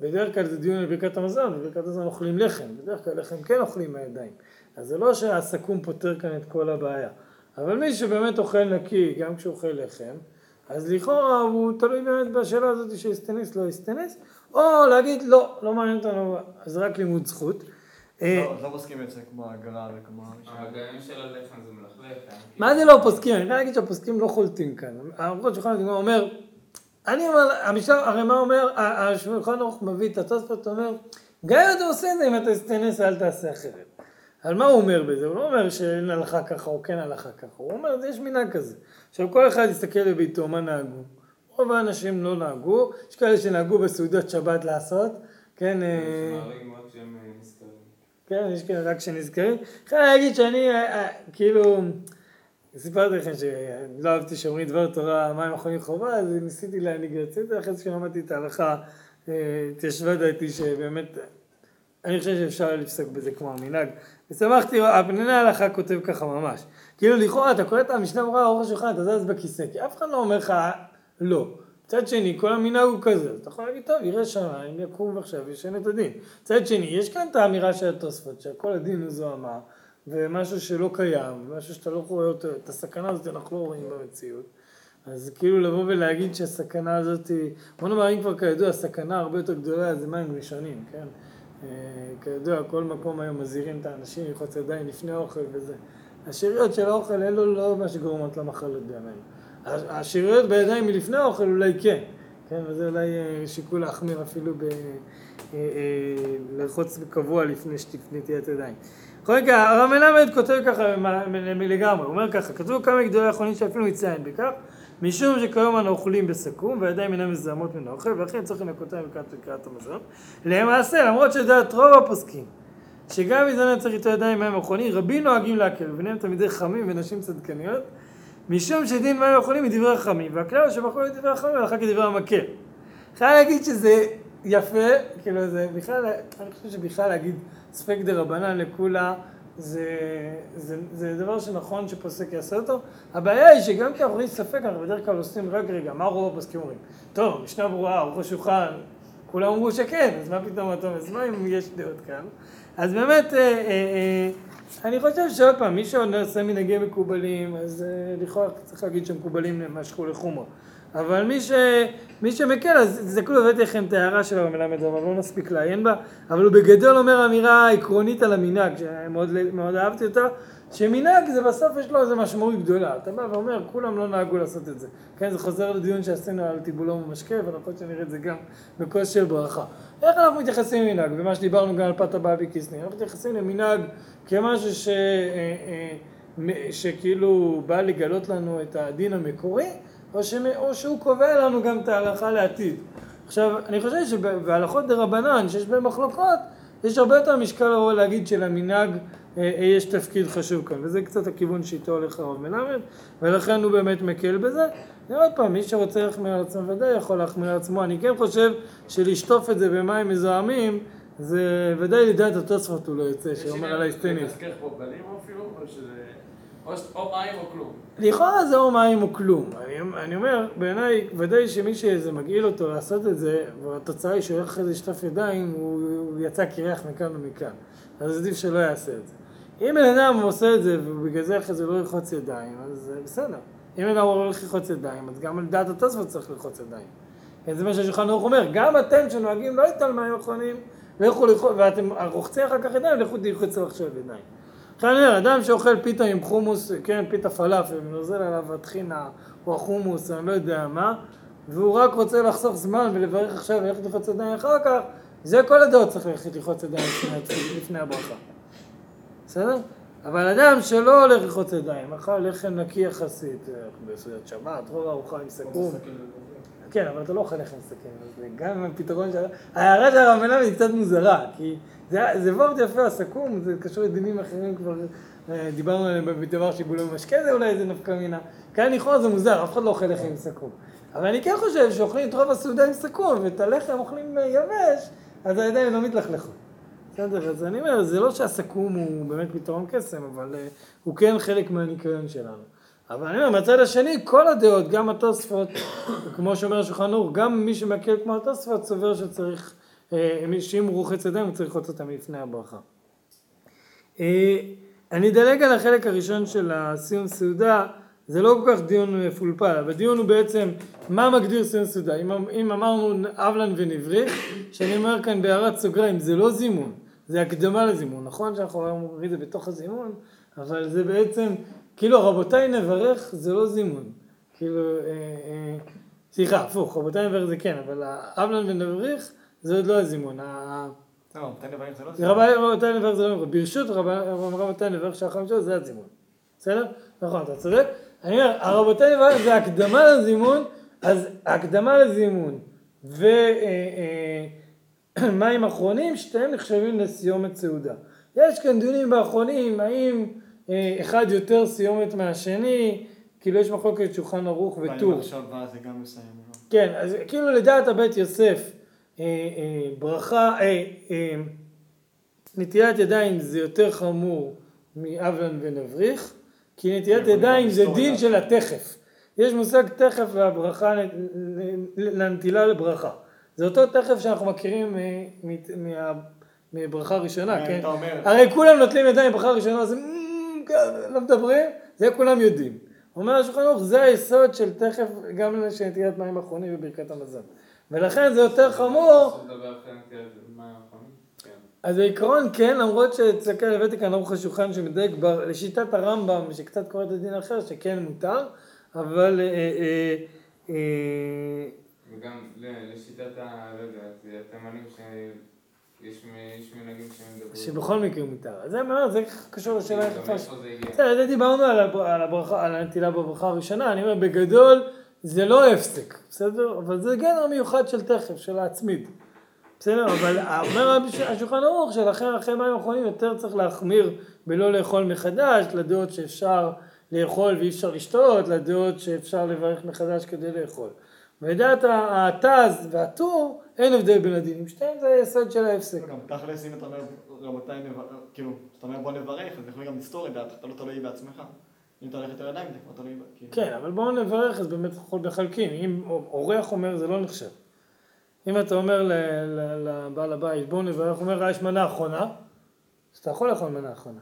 Speaker 1: בדרך כלל זה דיון על ברכת המזון, בברכת המזון אוכלים לחם, בדרך כלל לחם כן אוכלים מהידיים. אז זה לא שהסכו"ם פותר כאן את כל הבעיה. אבל מי שבאמת אוכל נקי, גם כשהוא אוכל לחם, אז לכאורה הוא תלוי באמת בשאלה הזאת שהסטניס לא הסטניס, או להגיד לא, לא מעניין אותנו, אז רק לימוד זכות. אה,
Speaker 4: לא- לא מסכים את זה כמו הגרל וכמו...
Speaker 3: הגאים של הלחם זה מלכלך. כן?
Speaker 1: מה זה לא פוסקים? אני חייב להגיד שהפוסקים לא חולטים כאן. הערכות שולחן אומר, אני אומר, המשטר, הרי מה אומר, השולחן ערוך מביא את התוספות, אומר, גם אם אתה עושה את זה, אם אתה סטנס אל תעשה אחרת. על מה הוא אומר בזה? הוא לא אומר שאין הלכה ככה או כן הלכה ככה, הוא אומר, יש מנהג כזה. עכשיו כל אחד יסתכל בביתו מה נהגו. רוב האנשים לא נהגו, יש כאלה שנהגו בסעודות שבת לעשות, כן, אה,
Speaker 3: אה.
Speaker 1: כן, יש כאלה רק שנזכרים. אני להגיד שאני, אה, כאילו, סיפרתי לכם שלא אהבתי שאומרים דבר תורה מים אחרונים חובה, אז ניסיתי להנהיג רציתי, אחרי שלמדתי את ההלכה, אה, התיישבה דעתי שבאמת, אני חושב שאפשר לפסוק בזה כמו המנהג. ושמחתי, הפניני ההלכה כותב ככה ממש. כאילו לכאורה אתה קורא את המשנה ברורה אורך השולחן, אתה זז בכיסא, כי אף אחד לא אומר לך לא. מצד שני, כל המנהג הוא כזה, אז אתה יכול להגיד, טוב, יראה שמיים, יקום ועכשיו ישן את הדין. מצד שני, יש כאן את האמירה של התוספות, שכל הדין הוא זוהמה, ומשהו שלא קיים, משהו שאתה לא רואה אותו, את הסכנה הזאת אנחנו לא רואים במציאות. אז כאילו לבוא ולהגיד שהסכנה הזאת בוא נאמר אם כבר כידוע הסכנה הרבה יותר גדולה זה מים ראשונים, כן? אה, כידוע כל מקום היום מזהירים את האנשים ללחוץ ידיים לפני האוכל וזה. השאריות של האוכל אלו לא מה שגורמות למחלות בימינו. השאריות בידיים מלפני האוכל אולי כן, כן? וזה אולי אה, שיקול להחמיר אפילו ב... אה, ללחוץ קבוע לפני נטיית ידיים. מקרה, הרב מלמד כותב ככה לגמרי, הוא אומר ככה, כתבו כמה גדולי האחרונים שאפילו מציין בכך משום שכיום אנו אוכלים בסכו"ם והידיים אינן מזהמות מן האוכל ולכן צריך לנקותם לקראת קריאת המזון. למעשה למרות שדעת רוב הפוסקים שגם מזמן צריך איתו ידיים מים אחרונים רבים נוהגים להקל וביניהם תלמידי חמים ונשים צדקניות משום שדין מים אחרונים מדברי החמים והכלל שבחרו את דברי החמים ואחר כך דברי המקל. חייב להגיד שזה יפה, כאילו זה בכלל, אני חושב שבכלל להגיד ספק דה רבנן לכולה זה, זה, זה דבר שנכון שפוסק יעשה אותו. הבעיה היא שגם כי אנחנו רואים ספק, אנחנו בדרך כלל עושים רק רגע, מה רוב הפוסקים אומרים? טוב, משנה ברורה, ארוך השולחן, כולם אמרו שכן, אז מה פתאום אתה אומר? אז מה אם יש דעות כאן? אז באמת, אה, אה, אה, אני חושב שעוד פעם, מי שעוד עושה מנהגי מקובלים, אז אה, לכאורה צריך להגיד שמקובלים משכו לחומרה. אבל מי, ש... מי שמקל, אז תסתכלו, הבאתי לכם את ההערה של הרב מלמד, אבל לא נספיק לעיין בה, אבל הוא בגדול אומר אמירה עקרונית על המנהג, שמאוד מאוד אהבתי אותה, שמנהג זה בסוף יש לו איזה משמעות גדולה. אתה בא ואומר, כולם לא נהגו לעשות את זה. כן, זה חוזר לדיון שעשינו על טיבולום ומשקה, ואני חושב שנראה את זה גם בכושר ברכה. איך אנחנו מתייחסים למנהג? ומה שדיברנו גם על פת הבאבי קיסני, אנחנו מתייחסים למנהג כמשהו ש... אה, אה, שכאילו בא לגלות לנו את הדין המקורי, או, שמ... או שהוא קובע לנו גם את ההלכה לעתיד. עכשיו, אני חושב שבהלכות דרבנן, שיש בהן מחלוקות, יש הרבה יותר משקל לבוא להגיד שלמנהג אה, אה, יש תפקיד חשוב כאן, וזה קצת הכיוון שאיתו הולך הרב מלמד, ולכן הוא באמת מקל בזה. ועוד פעם, מי שרוצה להחמיר על עצמו ודאי יכול להחמיר על עצמו. אני כן חושב שלשטוף את זה במים מזוהמים, זה ודאי לדעת התוספות הוא לא יוצא, שאומר על איסטניס.
Speaker 2: יש עניין פה בגלים אפילו, או שזה... או מים או כלום.
Speaker 1: לכאורה זה או מים או כלום. אני, אני אומר, בעיניי, ודאי שמי שזה מגעיל אותו לעשות את זה, והתוצאה היא שהוא הולך אחרי זה לשטוף ידיים, הוא, הוא יצא קירח מכאן ומכאן. אז עדיף שלא יעשה את זה. אם בן אדם עושה את זה, ובגלל זה אחרי זה לא ילחוץ ידיים, אז בסדר. אם בן אדם הולך ללחוץ ידיים, אז גם על דעת התוספות צריך ללחוץ ידיים. כן, זה מה שהשולחן ערוך אומר, גם אתם שנוהגים לא איתם מים אחרונים, ואתם רוחצים אחר כך ידיים, לכו תלחצו עכשיו ידיים. אומר, אדם שאוכל פיתה עם חומוס, כן, פיתה פלאפל, ונוזל עליו הטחינה, או החומוס, אני לא יודע מה, והוא רק רוצה לחסוך זמן ולברך עכשיו וללכת ללחוץ ידיים אחר כך, זה כל הדעות צריך ללכת ללחוץ ידיים לפני, לפני הברכה. בסדר? אבל אדם שלא הולך ללחוץ ידיים, אכל לחם נקי יחסית, בסעודת שבת, רוב הארוחה עם סכו"ם. כן, אבל אתה לא אוכל לחם סכין, אז גם הפתרון של... ההערה של הרב מלמד היא קצת מוזרה, כי זה, זה וורט יפה, הסכו"ם, זה קשור לדינים אחרים כבר, אה, דיברנו עליהם בדבר שיבולו במשקה, זה אולי איזה נפקא מינה. כאן לכאורה זה מוזר, אף אחד לא אוכל לחם עם סכו"ם. אבל אני כן חושב שאוכלים את רוב הסעודה עם סכו"ם, ואת הלחם אוכלים יבש, אז הידיים לא מתלכלכות. בסדר, אז אני אומר, זה לא שהסכו"ם הוא באמת פתרון קסם, אבל uh, הוא כן חלק מהניקיון שלנו. אבל אני אומר, מהצד השני, כל הדעות, גם התוספות, כמו שאומר השולחן ערוך, גם מי שמקל כמו התוספות, סובר שצריך, אה, שאם הוא רוחץ ידיים, הוא צריך לרחוץ אותם לפני הברכה. אה, אני אדלג על החלק הראשון של הסיום סעודה, זה לא כל כך דיון מפולפל, אבל הדיון הוא בעצם מה מגדיר סיום סעודה. אם, אם אמרנו אבלן ונבריך, שאני אומר כאן בהערת סוגריים, זה לא זימון, זה הקדמה לזימון, נכון שאנחנו אומרים את זה בתוך הזימון, אבל זה בעצם כאילו רבותיי נברך זה לא זימון. כאילו, אה, אה, סליחה, הפוך, רבותיי נברך זה כן, אבל אבנן ונבריך זה עוד לא הזימון.
Speaker 4: לא, רבותיי נברך זה לא זימון.
Speaker 1: רבותיי נברך זה לא זימון. ברשות רבותיי נברך של החמישה זה הזימון. בסדר? נכון, אתה צודק. אני אומר, הרבותיי נברך זה הקדמה לזימון, אז הקדמה לזימון ומים אחרונים, שתיהם נחשבים לסיומת סעודה. יש כאן דיונים באחרונים, האם אה, אחד יותר סיומת מהשני, כאילו יש מחלוקת שולחן ערוך וטור.
Speaker 4: לא?
Speaker 1: כן, אז כאילו לדעת הבית יוסף, אה, אה, ברכה, נטילת ידיים זה יותר חמור מאבלן ונבריך, כי נטילת ידיים זה דין של התכף. יש מושג תכף והברכה לנטילה לברכה. זה אותו תכף שאנחנו מכירים מברכה ראשונה,
Speaker 4: כן,
Speaker 1: כן? הרי כולם נוטלים ידיים בברכה ראשונה, אז לא מדברים, זה כולם יודעים. אומר השולחן ערוך, זה היסוד של תכף, גם של נטילת מים אחרונים בברכת המזון. ולכן זה יותר חמור,
Speaker 3: אחרונים? כן.
Speaker 1: אז בעיקרון כן, למרות שתסתכל הבאתי כאן ערוך השולחן שמדייק לשיטת הרמב"ם, שקצת קורא את הדין האחר, שכן מותר, אבל אה, אה, אה,
Speaker 3: וגם ל- לשיטת ה... לא יודע, התימנים שיש מנהגים שהם מדברים.
Speaker 1: שבכל מקרה מותר. זה אומר, זה קשור לשאלה איך
Speaker 3: זה הגיע.
Speaker 1: בסדר, זה דיברנו על הנטילה בברכה הראשונה, אני אומר, בגדול זה לא הפסק, בסדר? אבל זה גדר מיוחד של תכף, של להצמיד. בסדר? אבל אומר הש- השולחן ערוך שלכן אחרי מים אחרונים יותר צריך להחמיר בלא לאכול מחדש, לדעות שאפשר לאכול ואי אפשר לשתות, לדעות שאפשר לברך מחדש כדי לאכול. ולדעת התז והטור, אין הבדל בין הדינים, שתיהם זה היסוד של ההפסק.
Speaker 4: גם תכלס, אם אתה אומר, רבותיי, נברך", כאילו, כשאתה אומר בוא נברך, אז יכול גם לסתור את דעתך, אתה לא תלוי בעצמך. אם אתה הולך יותר ידיים, זה כבר תלוי, כאילו.
Speaker 1: כן, אבל בואו נברך, אז באמת אנחנו מחלקים. אם אורח אומר, זה לא נחשב. אם אתה אומר לבעל הבית, בואו נברך, אומר, "אה, יש מנה אחרונה, אז אתה יכול לאכול מנה אחרונה.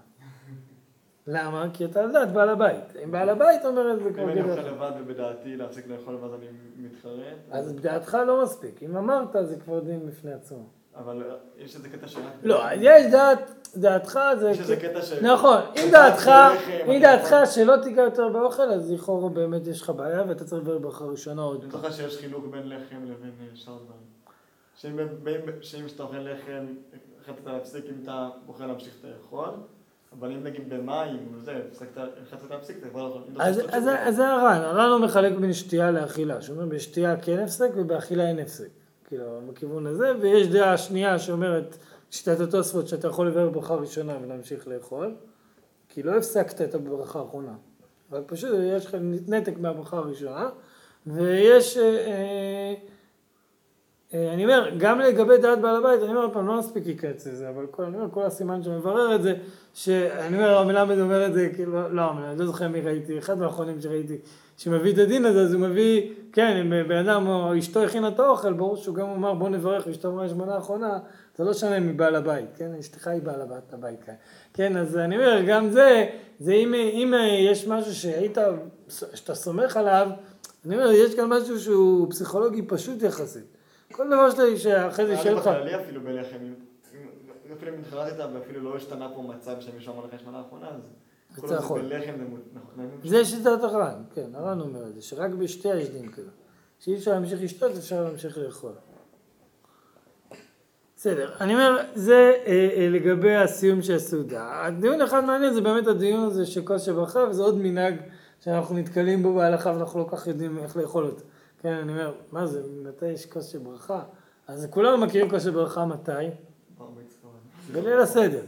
Speaker 1: למה? כי אתה על דעת בעל הבית. אם בעל הבית אומר את זה כבר
Speaker 4: אם אני אוכל. לבד ובדעתי להפסיק לאכול ואז אני מתחרט,
Speaker 1: אז בדעתך לא מספיק. אם אמרת, זה כבר דין בפני עצמו.
Speaker 4: אבל אה, יש איזה קטע שרק...
Speaker 1: לא, יש דעת, דעתך זה...
Speaker 4: יש איזה קטע ש...
Speaker 1: נכון, אם
Speaker 4: אתה
Speaker 1: דעתך,
Speaker 4: בלחם,
Speaker 1: אם
Speaker 4: אתה
Speaker 1: דעתך
Speaker 4: יכול-
Speaker 1: שלא תיגע יותר באוכל, אז לכאורה באמת יש לך בעיה ואתה צריך לברך ברכה ראשונה עוד
Speaker 4: אני. זוכר שיש חילוק בין לחם לבין אה, שאר דברים. שאם כשאתה אוכל לחם, החלטת להפסיק אם אתה בוחר להמשיך לאכול, אבל אם נגיד במים וזה, הפסקת, להפסיק, אתה כבר לא יכול... אתה
Speaker 1: אז, זה הר"ן, הר"ן הוא מחלק בין שתייה לאכילה, שאומר בשתייה כן הפסק ובאכילה אין הפסק, כאילו בכיוון הזה, ויש דעה שנייה שאומרת שיטת התוספות שאתה יכול לבאר ברכה ראשונה ולהמשיך לאכול, כי לא הפסקת את הברכה האחרונה, אבל פשוט יש לך נתק מהברכה הראשונה, ויש, אה, אה, אה, אני אומר, גם לגבי דעת בעל הבית, אני אומר עוד פעם, לא מספיק להיכנס לזה, אבל כל, אני אומר, כל הסימן שמברר את זה, שאני אומר, המלמד אומר את זה, כאילו, לא, המלמד, לא זוכר מי ראיתי, אחד מהאחרונים שראיתי, שמביא את הדין הזה, אז הוא מביא, כן, אם בן אדם או אשתו הכינה את האוכל, ברור שהוא גם אמר בוא נברך, ואשתו אמרה יש מנה אחרונה, זה לא שונה מבעל הבית, כן, אשתך היא בעל הבית, הבית כאן, כן, אז אני אומר, גם זה, זה אם, אם יש משהו שהיית, שאתה סומך עליו, אני אומר, יש כאן משהו שהוא פסיכולוגי פשוט יחסית. כל דבר שאתה, שאחרי זה
Speaker 4: זה
Speaker 1: ישאל אותך,
Speaker 4: בכללי אפילו בלחם, אפילו אם התחרטת ואפילו לא השתנה פה מצב שמישהו אמר לך יש מנה אחרונה, אז
Speaker 1: אתה יכול.
Speaker 4: זה נכון.
Speaker 1: זה שיטת הר"ן, כן, הר"ן אומר את זה, שרק בשתייה יש דין כזה. שאי אפשר להמשיך לשתות, אפשר להמשיך לאכול. בסדר, אני אומר, זה אה, אה, לגבי הסיום של הסעודה. הדיון אחד מעניין זה באמת הדיון הזה של כוס שברכה, וזה עוד מנהג שאנחנו נתקלים בו בהלכה ואנחנו לא כל כך יודעים איך לאכול אותו. כן, אני אומר, מה זה, מתי יש כוס של ברכה? אז כולנו מכירים כוס של ברכה מתי? בליל הסדר.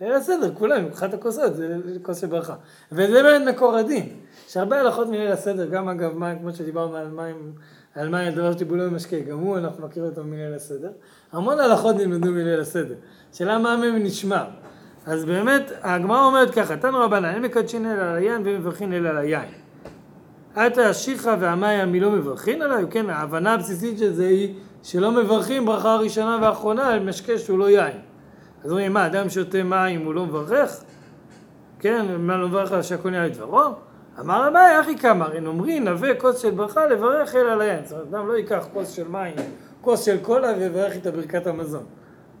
Speaker 1: ליל הסדר, כולם, אחת הכוסות, זה כוס של ברכה. וזה באמת מקור הדין. יש הרבה הלכות מליל הסדר, גם אגב מים, כמו שדיברנו על מים, על מים, על דבר שטיפולו במשקה, גם הוא, אנחנו מכירים אותו מליל הסדר. המון הלכות נלמדו מליל הסדר. שאלה מה מהם נשמר. אז באמת, הגמרא אומרת ככה, תנו רבנן, אין מקדשין אלא על היין ואין מברכין אלא על היין. עתה השיחה והמים מלא מברכין עליו, כן, ההבנה הבסיסית של זה היא שלא מברכים ברכה ראשונה ואחרונה על משקה שהוא לא יין. אז אומרים, מה, אדם שותה מים הוא לא מברך? כן, מה לא מברך על שהקונה לדברו? אמר אביי, אחי כמה, הרי נאמרי נווה כוס של ברכה לברך אלא על היין. זאת אומרת, אדם לא ייקח כוס של מים, כוס של קולה ויברך איתה ברכת המזון.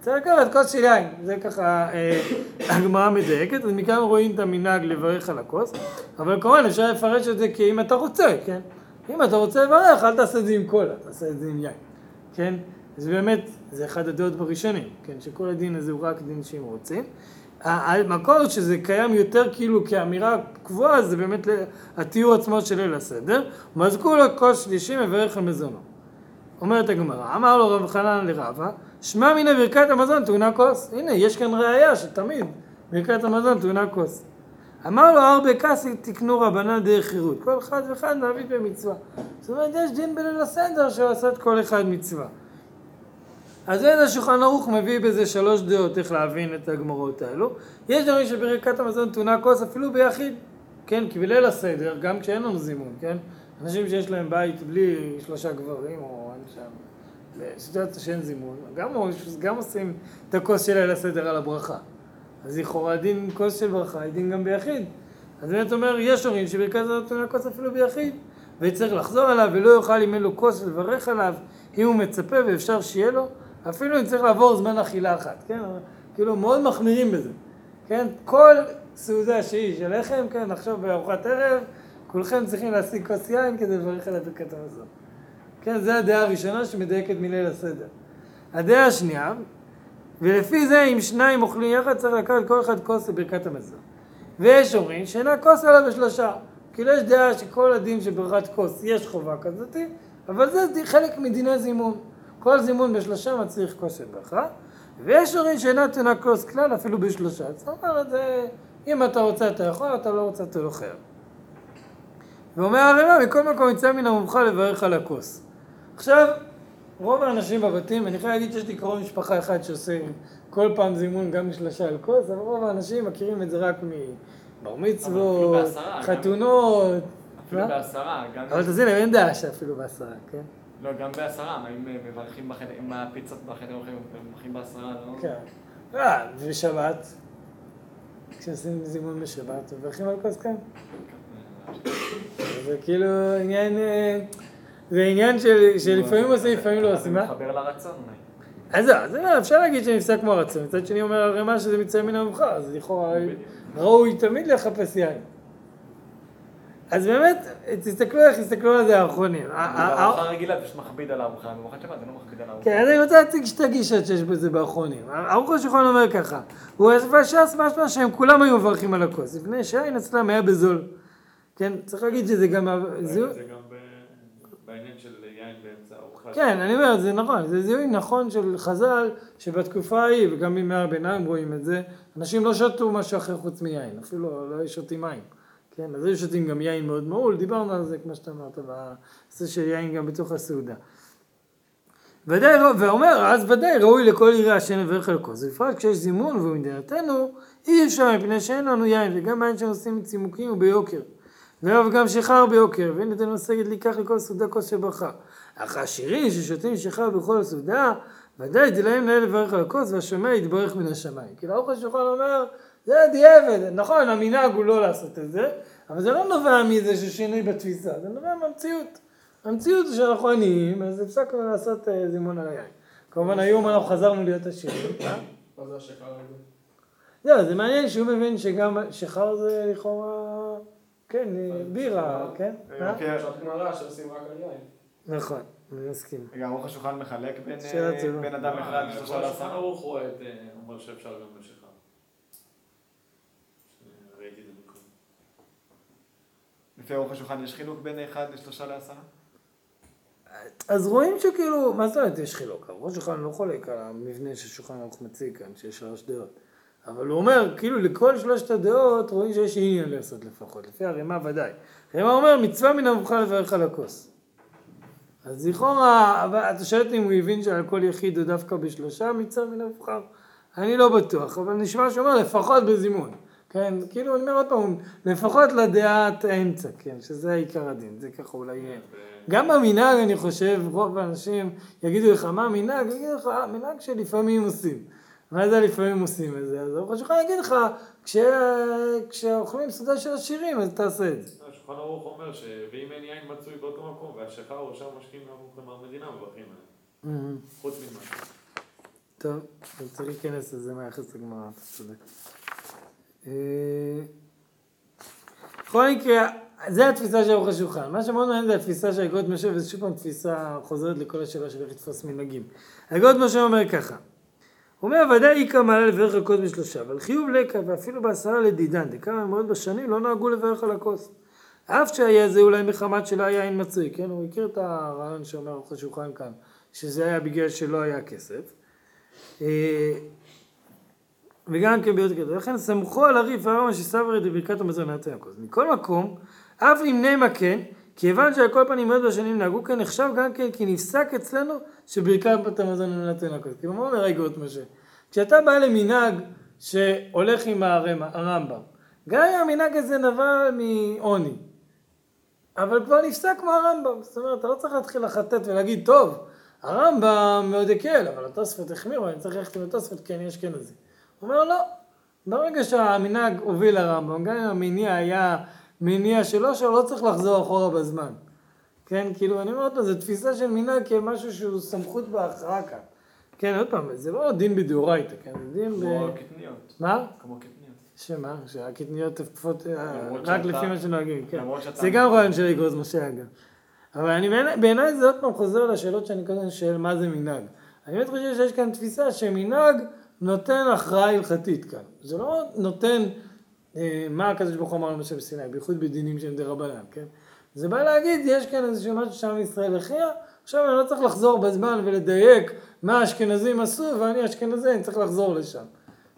Speaker 1: צריך לקחת כוס של יין, זה ככה אה, הגמרא מדייקת, אז מכאן רואים את המנהג לברך על הכוס, אבל כמובן אפשר לפרש את זה כאם אתה רוצה, כן? אם אתה רוצה לברך, אל תעשה את זה עם קולה, תעשה את זה עם יין, כן? אז באמת, זה אחד הדעות בראשונים, כן? שכל הדין הזה הוא רק דין שהם רוצים. המקור שזה קיים יותר כאילו כאמירה קבועה, זה באמת התיאור עצמו של ליל הסדר. מזכו לו כוס שלישי מברך על מזונו. אומרת הגמרא, אמר לו רב חנן לרבה, שמע מן ברכת המזון טעונה כוס. הנה, יש כאן ראייה שתמיד ברכת המזון טעונה כוס. אמר לו הרבה כסי תקנו רבנן דרך חירות. כל אחד ואחד מעביד במצווה. זאת אומרת, יש דין בליל הסדר שעשת כל אחד מצווה. אז אין השולחן ערוך מביא בזה שלוש דעות איך להבין את הגמרות האלו. יש דברים שברכת המזון טעונה כוס אפילו ביחיד, כן? כי בליל הסדר, גם כשאין לנו זימון, כן? אנשים שיש להם בית בלי שלושה גברים או אין שם בסיטואציה שאין זימון, גם, גם עושים את הכוס של ליל הסדר על הברכה. אז לכאורה דין כוס של ברכה היא דין גם ביחיד. אז באמת אומר, יש הורים שברכת הזאת נותן כוס אפילו ביחיד, וצריך לחזור עליו, ולא יאכל אם אין לו כוס לברך עליו, אם הוא מצפה ואפשר שיהיה לו, אפילו אם צריך לעבור זמן אכילה אחת, כן? כאילו מאוד מחמירים בזה, כן? כל סעודה שהיא של לחם, כן? עכשיו בארוחת ערב, כולכם צריכים להשיג כוס יין כדי לברך על ברכת המזון. כן, זו הדעה הראשונה שמדייקת מליל הסדר. הדעה השנייה, ולפי זה אם שניים אוכלים יחד צריך לקחת כל אחד כוס לברכת המזון. ויש אומרים שאינה כוס אלא בשלושה. כאילו יש דעה שכל הדין של ברכת כוס יש חובה כזאת, אבל זה חלק מדיני זימון. כל זימון בשלושה מצריך כוס של ברכה, ויש אומרים שאינה תונה כוס כלל אפילו בשלושה. זאת אומרת, אם אתה רוצה אתה יכול, אתה לא רוצה אתה לא חייב. ואומר הרמ"א, מכל מקום יצא מן המומחה לברך על הכוס. עכשיו, רוב האנשים בבתים, אני יכול להגיד שיש לי קרוב משפחה אחד שעושה כל פעם זימון גם משלושה על כוס, אבל רוב האנשים מכירים את זה רק מבר מצוות, חתונות.
Speaker 4: אפילו בעשרה.
Speaker 1: אבל תזין, אין דעה שאפילו בעשרה, כן?
Speaker 4: לא, גם בעשרה, אם מברכים בחדר, אם הפיצות בחדר מברכים בעשרה, לא?
Speaker 1: כן. אה, ובשבת? כשעושים זימון בשבת, מברכים על כוס כן. זה כאילו עניין... אה, זה עניין שלפעמים עושים, לפעמים לא עושים,
Speaker 4: מה? מתחבר לרצון
Speaker 1: אז זהו, אפשר להגיד שנפסק כמו הרצון, מצד שני אומר הרמ"א שזה מצא מן המובחר, אז לכאורה ראוי תמיד לחפש יין. אז באמת, תסתכלו איך תסתכלו על זה האחרונים.
Speaker 4: בארוחה רגילה פשוט מכביד על הארוחה, בארוחת שבת זה לא מכביד על הארוחה.
Speaker 1: כן, אז אני רוצה להציג שתי גישות שיש בזה באחרונים. ערוך השולחן אומר ככה, הוא והש"ס משמע שהם כולם היו מברכים על הכוס, לפני שהיין אצלם היה בזול. כן, צריך להגיד שזה גם...
Speaker 2: זה גם בעניין של יין באמצע ארוחה.
Speaker 1: כן, אני אומר, זה נכון, זה זיהוי נכון של חז"ל, שבתקופה ההיא, וגם בימי הביניים רואים את זה, אנשים לא שתו משהו אחר חוץ מיין, אפילו לא היו שותים מים. כן, אז היו שותים גם יין מאוד מהול, דיברנו על זה, כמו שאתה אמרת, בנושא של יין גם בתוך הסעודה. ודאי, ואומר, אז ודאי ראוי לכל יראה השם לברך על כוס, בפרט כשיש זימון ובמדינתנו אי אפשר מפני שאין לנו יין, וגם היין שנושאים מצימוקים הוא ביוקר. ואוהב גם שיכר ביוקר, ואין נתן מסגת לקח לכל סעודה כוס של ברכה. אך העשירים ששותים שיכר בכל הסעודה, ודאי דלהם להם לברך על הכוס, והשמע יתברך מן השמיים. כי לאורך השולחן אומר, זה דיעבד, נכון, המנהג הוא לא לעשות את זה, אבל זה לא נובע מזה ששינוי בתפיסה, זה נובע מהמציאות. המציאות זה שאנחנו עניים, אז הפסקנו לעשות אה, זימון על היין. כמובן היום אנחנו חזרנו להיות עשירים.
Speaker 2: מה זה השחר הזה?
Speaker 1: זהו, זה מעניין שהוא מבין שגם שחר זה לכאורה... כן, בירה, כן?
Speaker 2: פרשת גמרא שעושים רק על יין.
Speaker 1: נכון, אני מסכים.
Speaker 4: גם ארוך השולחן מחלק בין
Speaker 1: בין
Speaker 4: אדם אחד לשלושה לעשרה?
Speaker 2: ערוך רואה את, אומר שאפשר גם בשחר. ראיתי את זה מקודם.
Speaker 4: לפי ארוך השולחן יש חילוק בין אחד לשלושה לעשרה?
Speaker 1: אז רואים שכאילו, מה זאת אומרת יש חילוק? ארוך השולחן לא חולק על המבנה ששולחן ערוך מציג כאן, שיש שלוש דעות. אבל הוא אומר, כאילו לכל שלושת הדעות רואים שיש עניין לעשות לפחות, לפי הרמ"א ודאי. הרמ"א אומר, מצווה מן המבחר לברך על הכוס. אז לכאורה, אתה שואל אותי אם הוא הבין שעל כל יחיד הוא דווקא בשלושה מצווה מן המבחר? אני לא בטוח, אבל נשמע שהוא אומר לפחות בזימון. כן, כאילו אני אומר עוד פעם, לפחות לדעת האמצע, כן, שזה עיקר הדין, זה ככה אולי יהיה. גם במנהג אני חושב, רוב האנשים יגידו לך מה המנהג, יגידו לך, אה, מנהג שלפעמים עושים. מה זה לפעמים עושים את זה? אז ארוך השולחן יגיד לך, כשאוכלים סעודה של עשירים, אז תעשה את זה.
Speaker 2: השולחן ערוך אומר שאם אין יין מצוי באותו מקום, והשחר הוא שם משקיעים מהמדינה, מברכים עליהם. חוץ ממה.
Speaker 1: טוב, אני צריך להיכנס לזה מהיחס לגמרא, אתה צודק. בכל מקרה, זה התפיסה של ארוך השולחן. מה שמאוד מעניין זה התפיסה של אגרות משה, וזו שוב פעם תפיסה חוזרת לכל השאלה של איך לתפוס מנהגים. אגרות משה אומר ככה, הוא אומר ודאי איכא מעלה לברך על כוס בשלושה, אבל חיוב לקה ואפילו בעשרה לדידן, דכמה מאוד בשנים לא נהגו לברך על הכוס. אף שהיה זה אולי מחמת שלא היה אין מצוי, כן? הוא הכיר את הרעיון שאומר ארוך השולחן כאן, שזה היה בגלל שלא היה כסף. וגם כן ביותר כזה, לכן סמכו על הריף והרמה שסברי דברכת המזון נתן הכוס. מכל מקום, אף אם נעמה כן, כיוון שעל כל פנים מאוד בשנים נהגו כן, נחשב גם כן כי נפסק אצלנו שברכת המזון נתן הכוס. כאילו מה אומר רגעות משה? כשאתה בא למנהג שהולך עם הרמב"ם, גם אם המנהג הזה נבע מעוני, אבל כבר נפסק כמו הרמב"ם, זאת אומרת, אתה לא צריך להתחיל לחטט ולהגיד, טוב, הרמב"ם מאוד הקל, אבל התוספות החמירו, אני צריך ללכת עם התוספות כי אני אשכנזי. הוא אומר לא, ברגע שהמנהג הוביל לרמב"ם, גם אם המניע היה מניע שלו, שלא צריך לחזור אחורה בזמן. כן, כאילו, אני אומר עוד פעם, זו תפיסה של מנהג כמשהו שהוא סמכות בהכרעה כאן. כן, עוד פעם, זה לא דין בדאורייתא, כן, זה דין ב...
Speaker 4: כמו קטניות.
Speaker 1: מה?
Speaker 4: כמו קטניות.
Speaker 1: שמה? שהקטניות תקפות אה, רק לפי מה שנוהגים, כן. זה גם רעיון של אגרוז משה אגב. אבל אני בעיניי זה עוד פעם חוזר לשאלות שאני קודם שואל מה זה מנהג. אני באמת חושב שיש כאן תפיסה שמנהג נותן הכרעה הלכתית כאן. זה לא נותן אה, מה הקדוש ברוך הוא אמר למשה בסיני, בייחוד בדינים שהם דה רבנן, כן? זה בא להגיד, יש כאן איזשהו משהו שעם ישראל הכריע, עכשיו אני לא צריך לחזור בזמן ולדייק מה האשכנזים עשו, ואני אשכנזי, אני צריך לחזור לשם.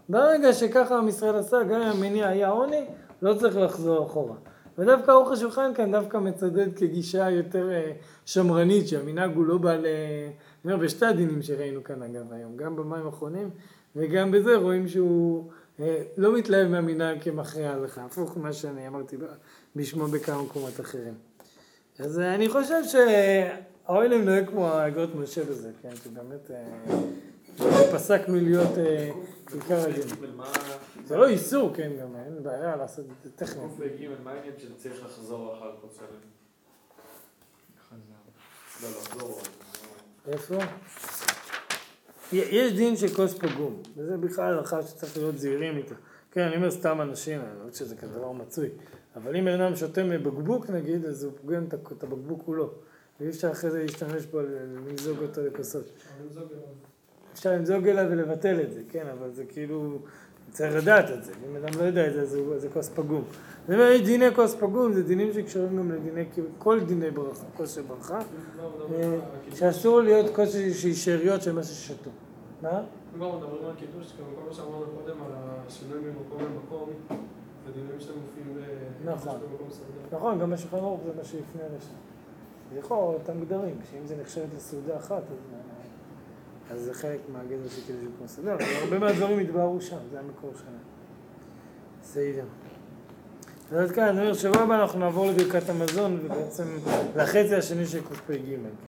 Speaker 1: ברגע שככה עם ישראל עשה, גם אם המניע היה עוני, לא צריך לחזור אחורה. ודווקא אורך השולחן כאן דווקא מצדד כגישה יותר אה, שמרנית, שהמנהג הוא לא בעל... אני אומר, בשתי הדינים שראינו כאן אגב היום, גם במים האחרונים וגם בזה רואים שהוא אה, לא מתלהב מהמנהג כמכריע הלכה, הפוך ממה שאני אמרתי בשמו בכמה מקומות אחרים. אז אה, אני חושב שהאוהלים נוהג כמו האגרות משה בזה, כן, שבאמת אה, פסק מלהיות עיקר הדין. זה לא איסור, כן, גם אין בעיה לעשות את זה טכנית.
Speaker 2: מה העניין שצריך לחזור אחר כוס הלם? לא, לחזור.
Speaker 1: איפה? יש דין של כוס פגום, וזה בכלל הלכה שצריך להיות זהירים איתה. כן, אני אומר סתם אנשים, אני לא שזה כזה דבר מצוי. אבל אם אדם שותה מבקבוק נגיד, אז הוא פוגם את הבקבוק כולו. ואי אפשר אחרי זה להשתמש בו, למזוג אותו לכוסות. אפשר למזוג אליו ולבטל את זה, כן, אבל זה כאילו, צריך לדעת את זה. אם אדם לא יודע את זה, הוא- זה כוס פגום. זאת אומרת, דיני כוס פגום זה דינים שקשורים גם לדיני, כל דיני ברכה, כוס של ברכה, שאסור להיות כוס שהיא שאריות של מה ששתו. מה?
Speaker 5: אם כבר מדברים על קידוש, גם כל מה שאמרנו קודם על השינוי ממקום למקום, זה דינים שמופיעים
Speaker 1: נכון. נכון, גם בשולחן ערוך זה מה שיפנה לשם. זה יכול אותם גדרים, שאם זה נחשבת לסעודה אחת, אז, אז זה חלק מהגדר של קידוש סעודה, אבל הרבה מהדברים התבהרו שם, זה המקור שלהם. בסדר. אז עד כאן, אני אומר, שבוע הבא אנחנו נעבור לברכת המזון, ובעצם לחצי השני של קפ"ג.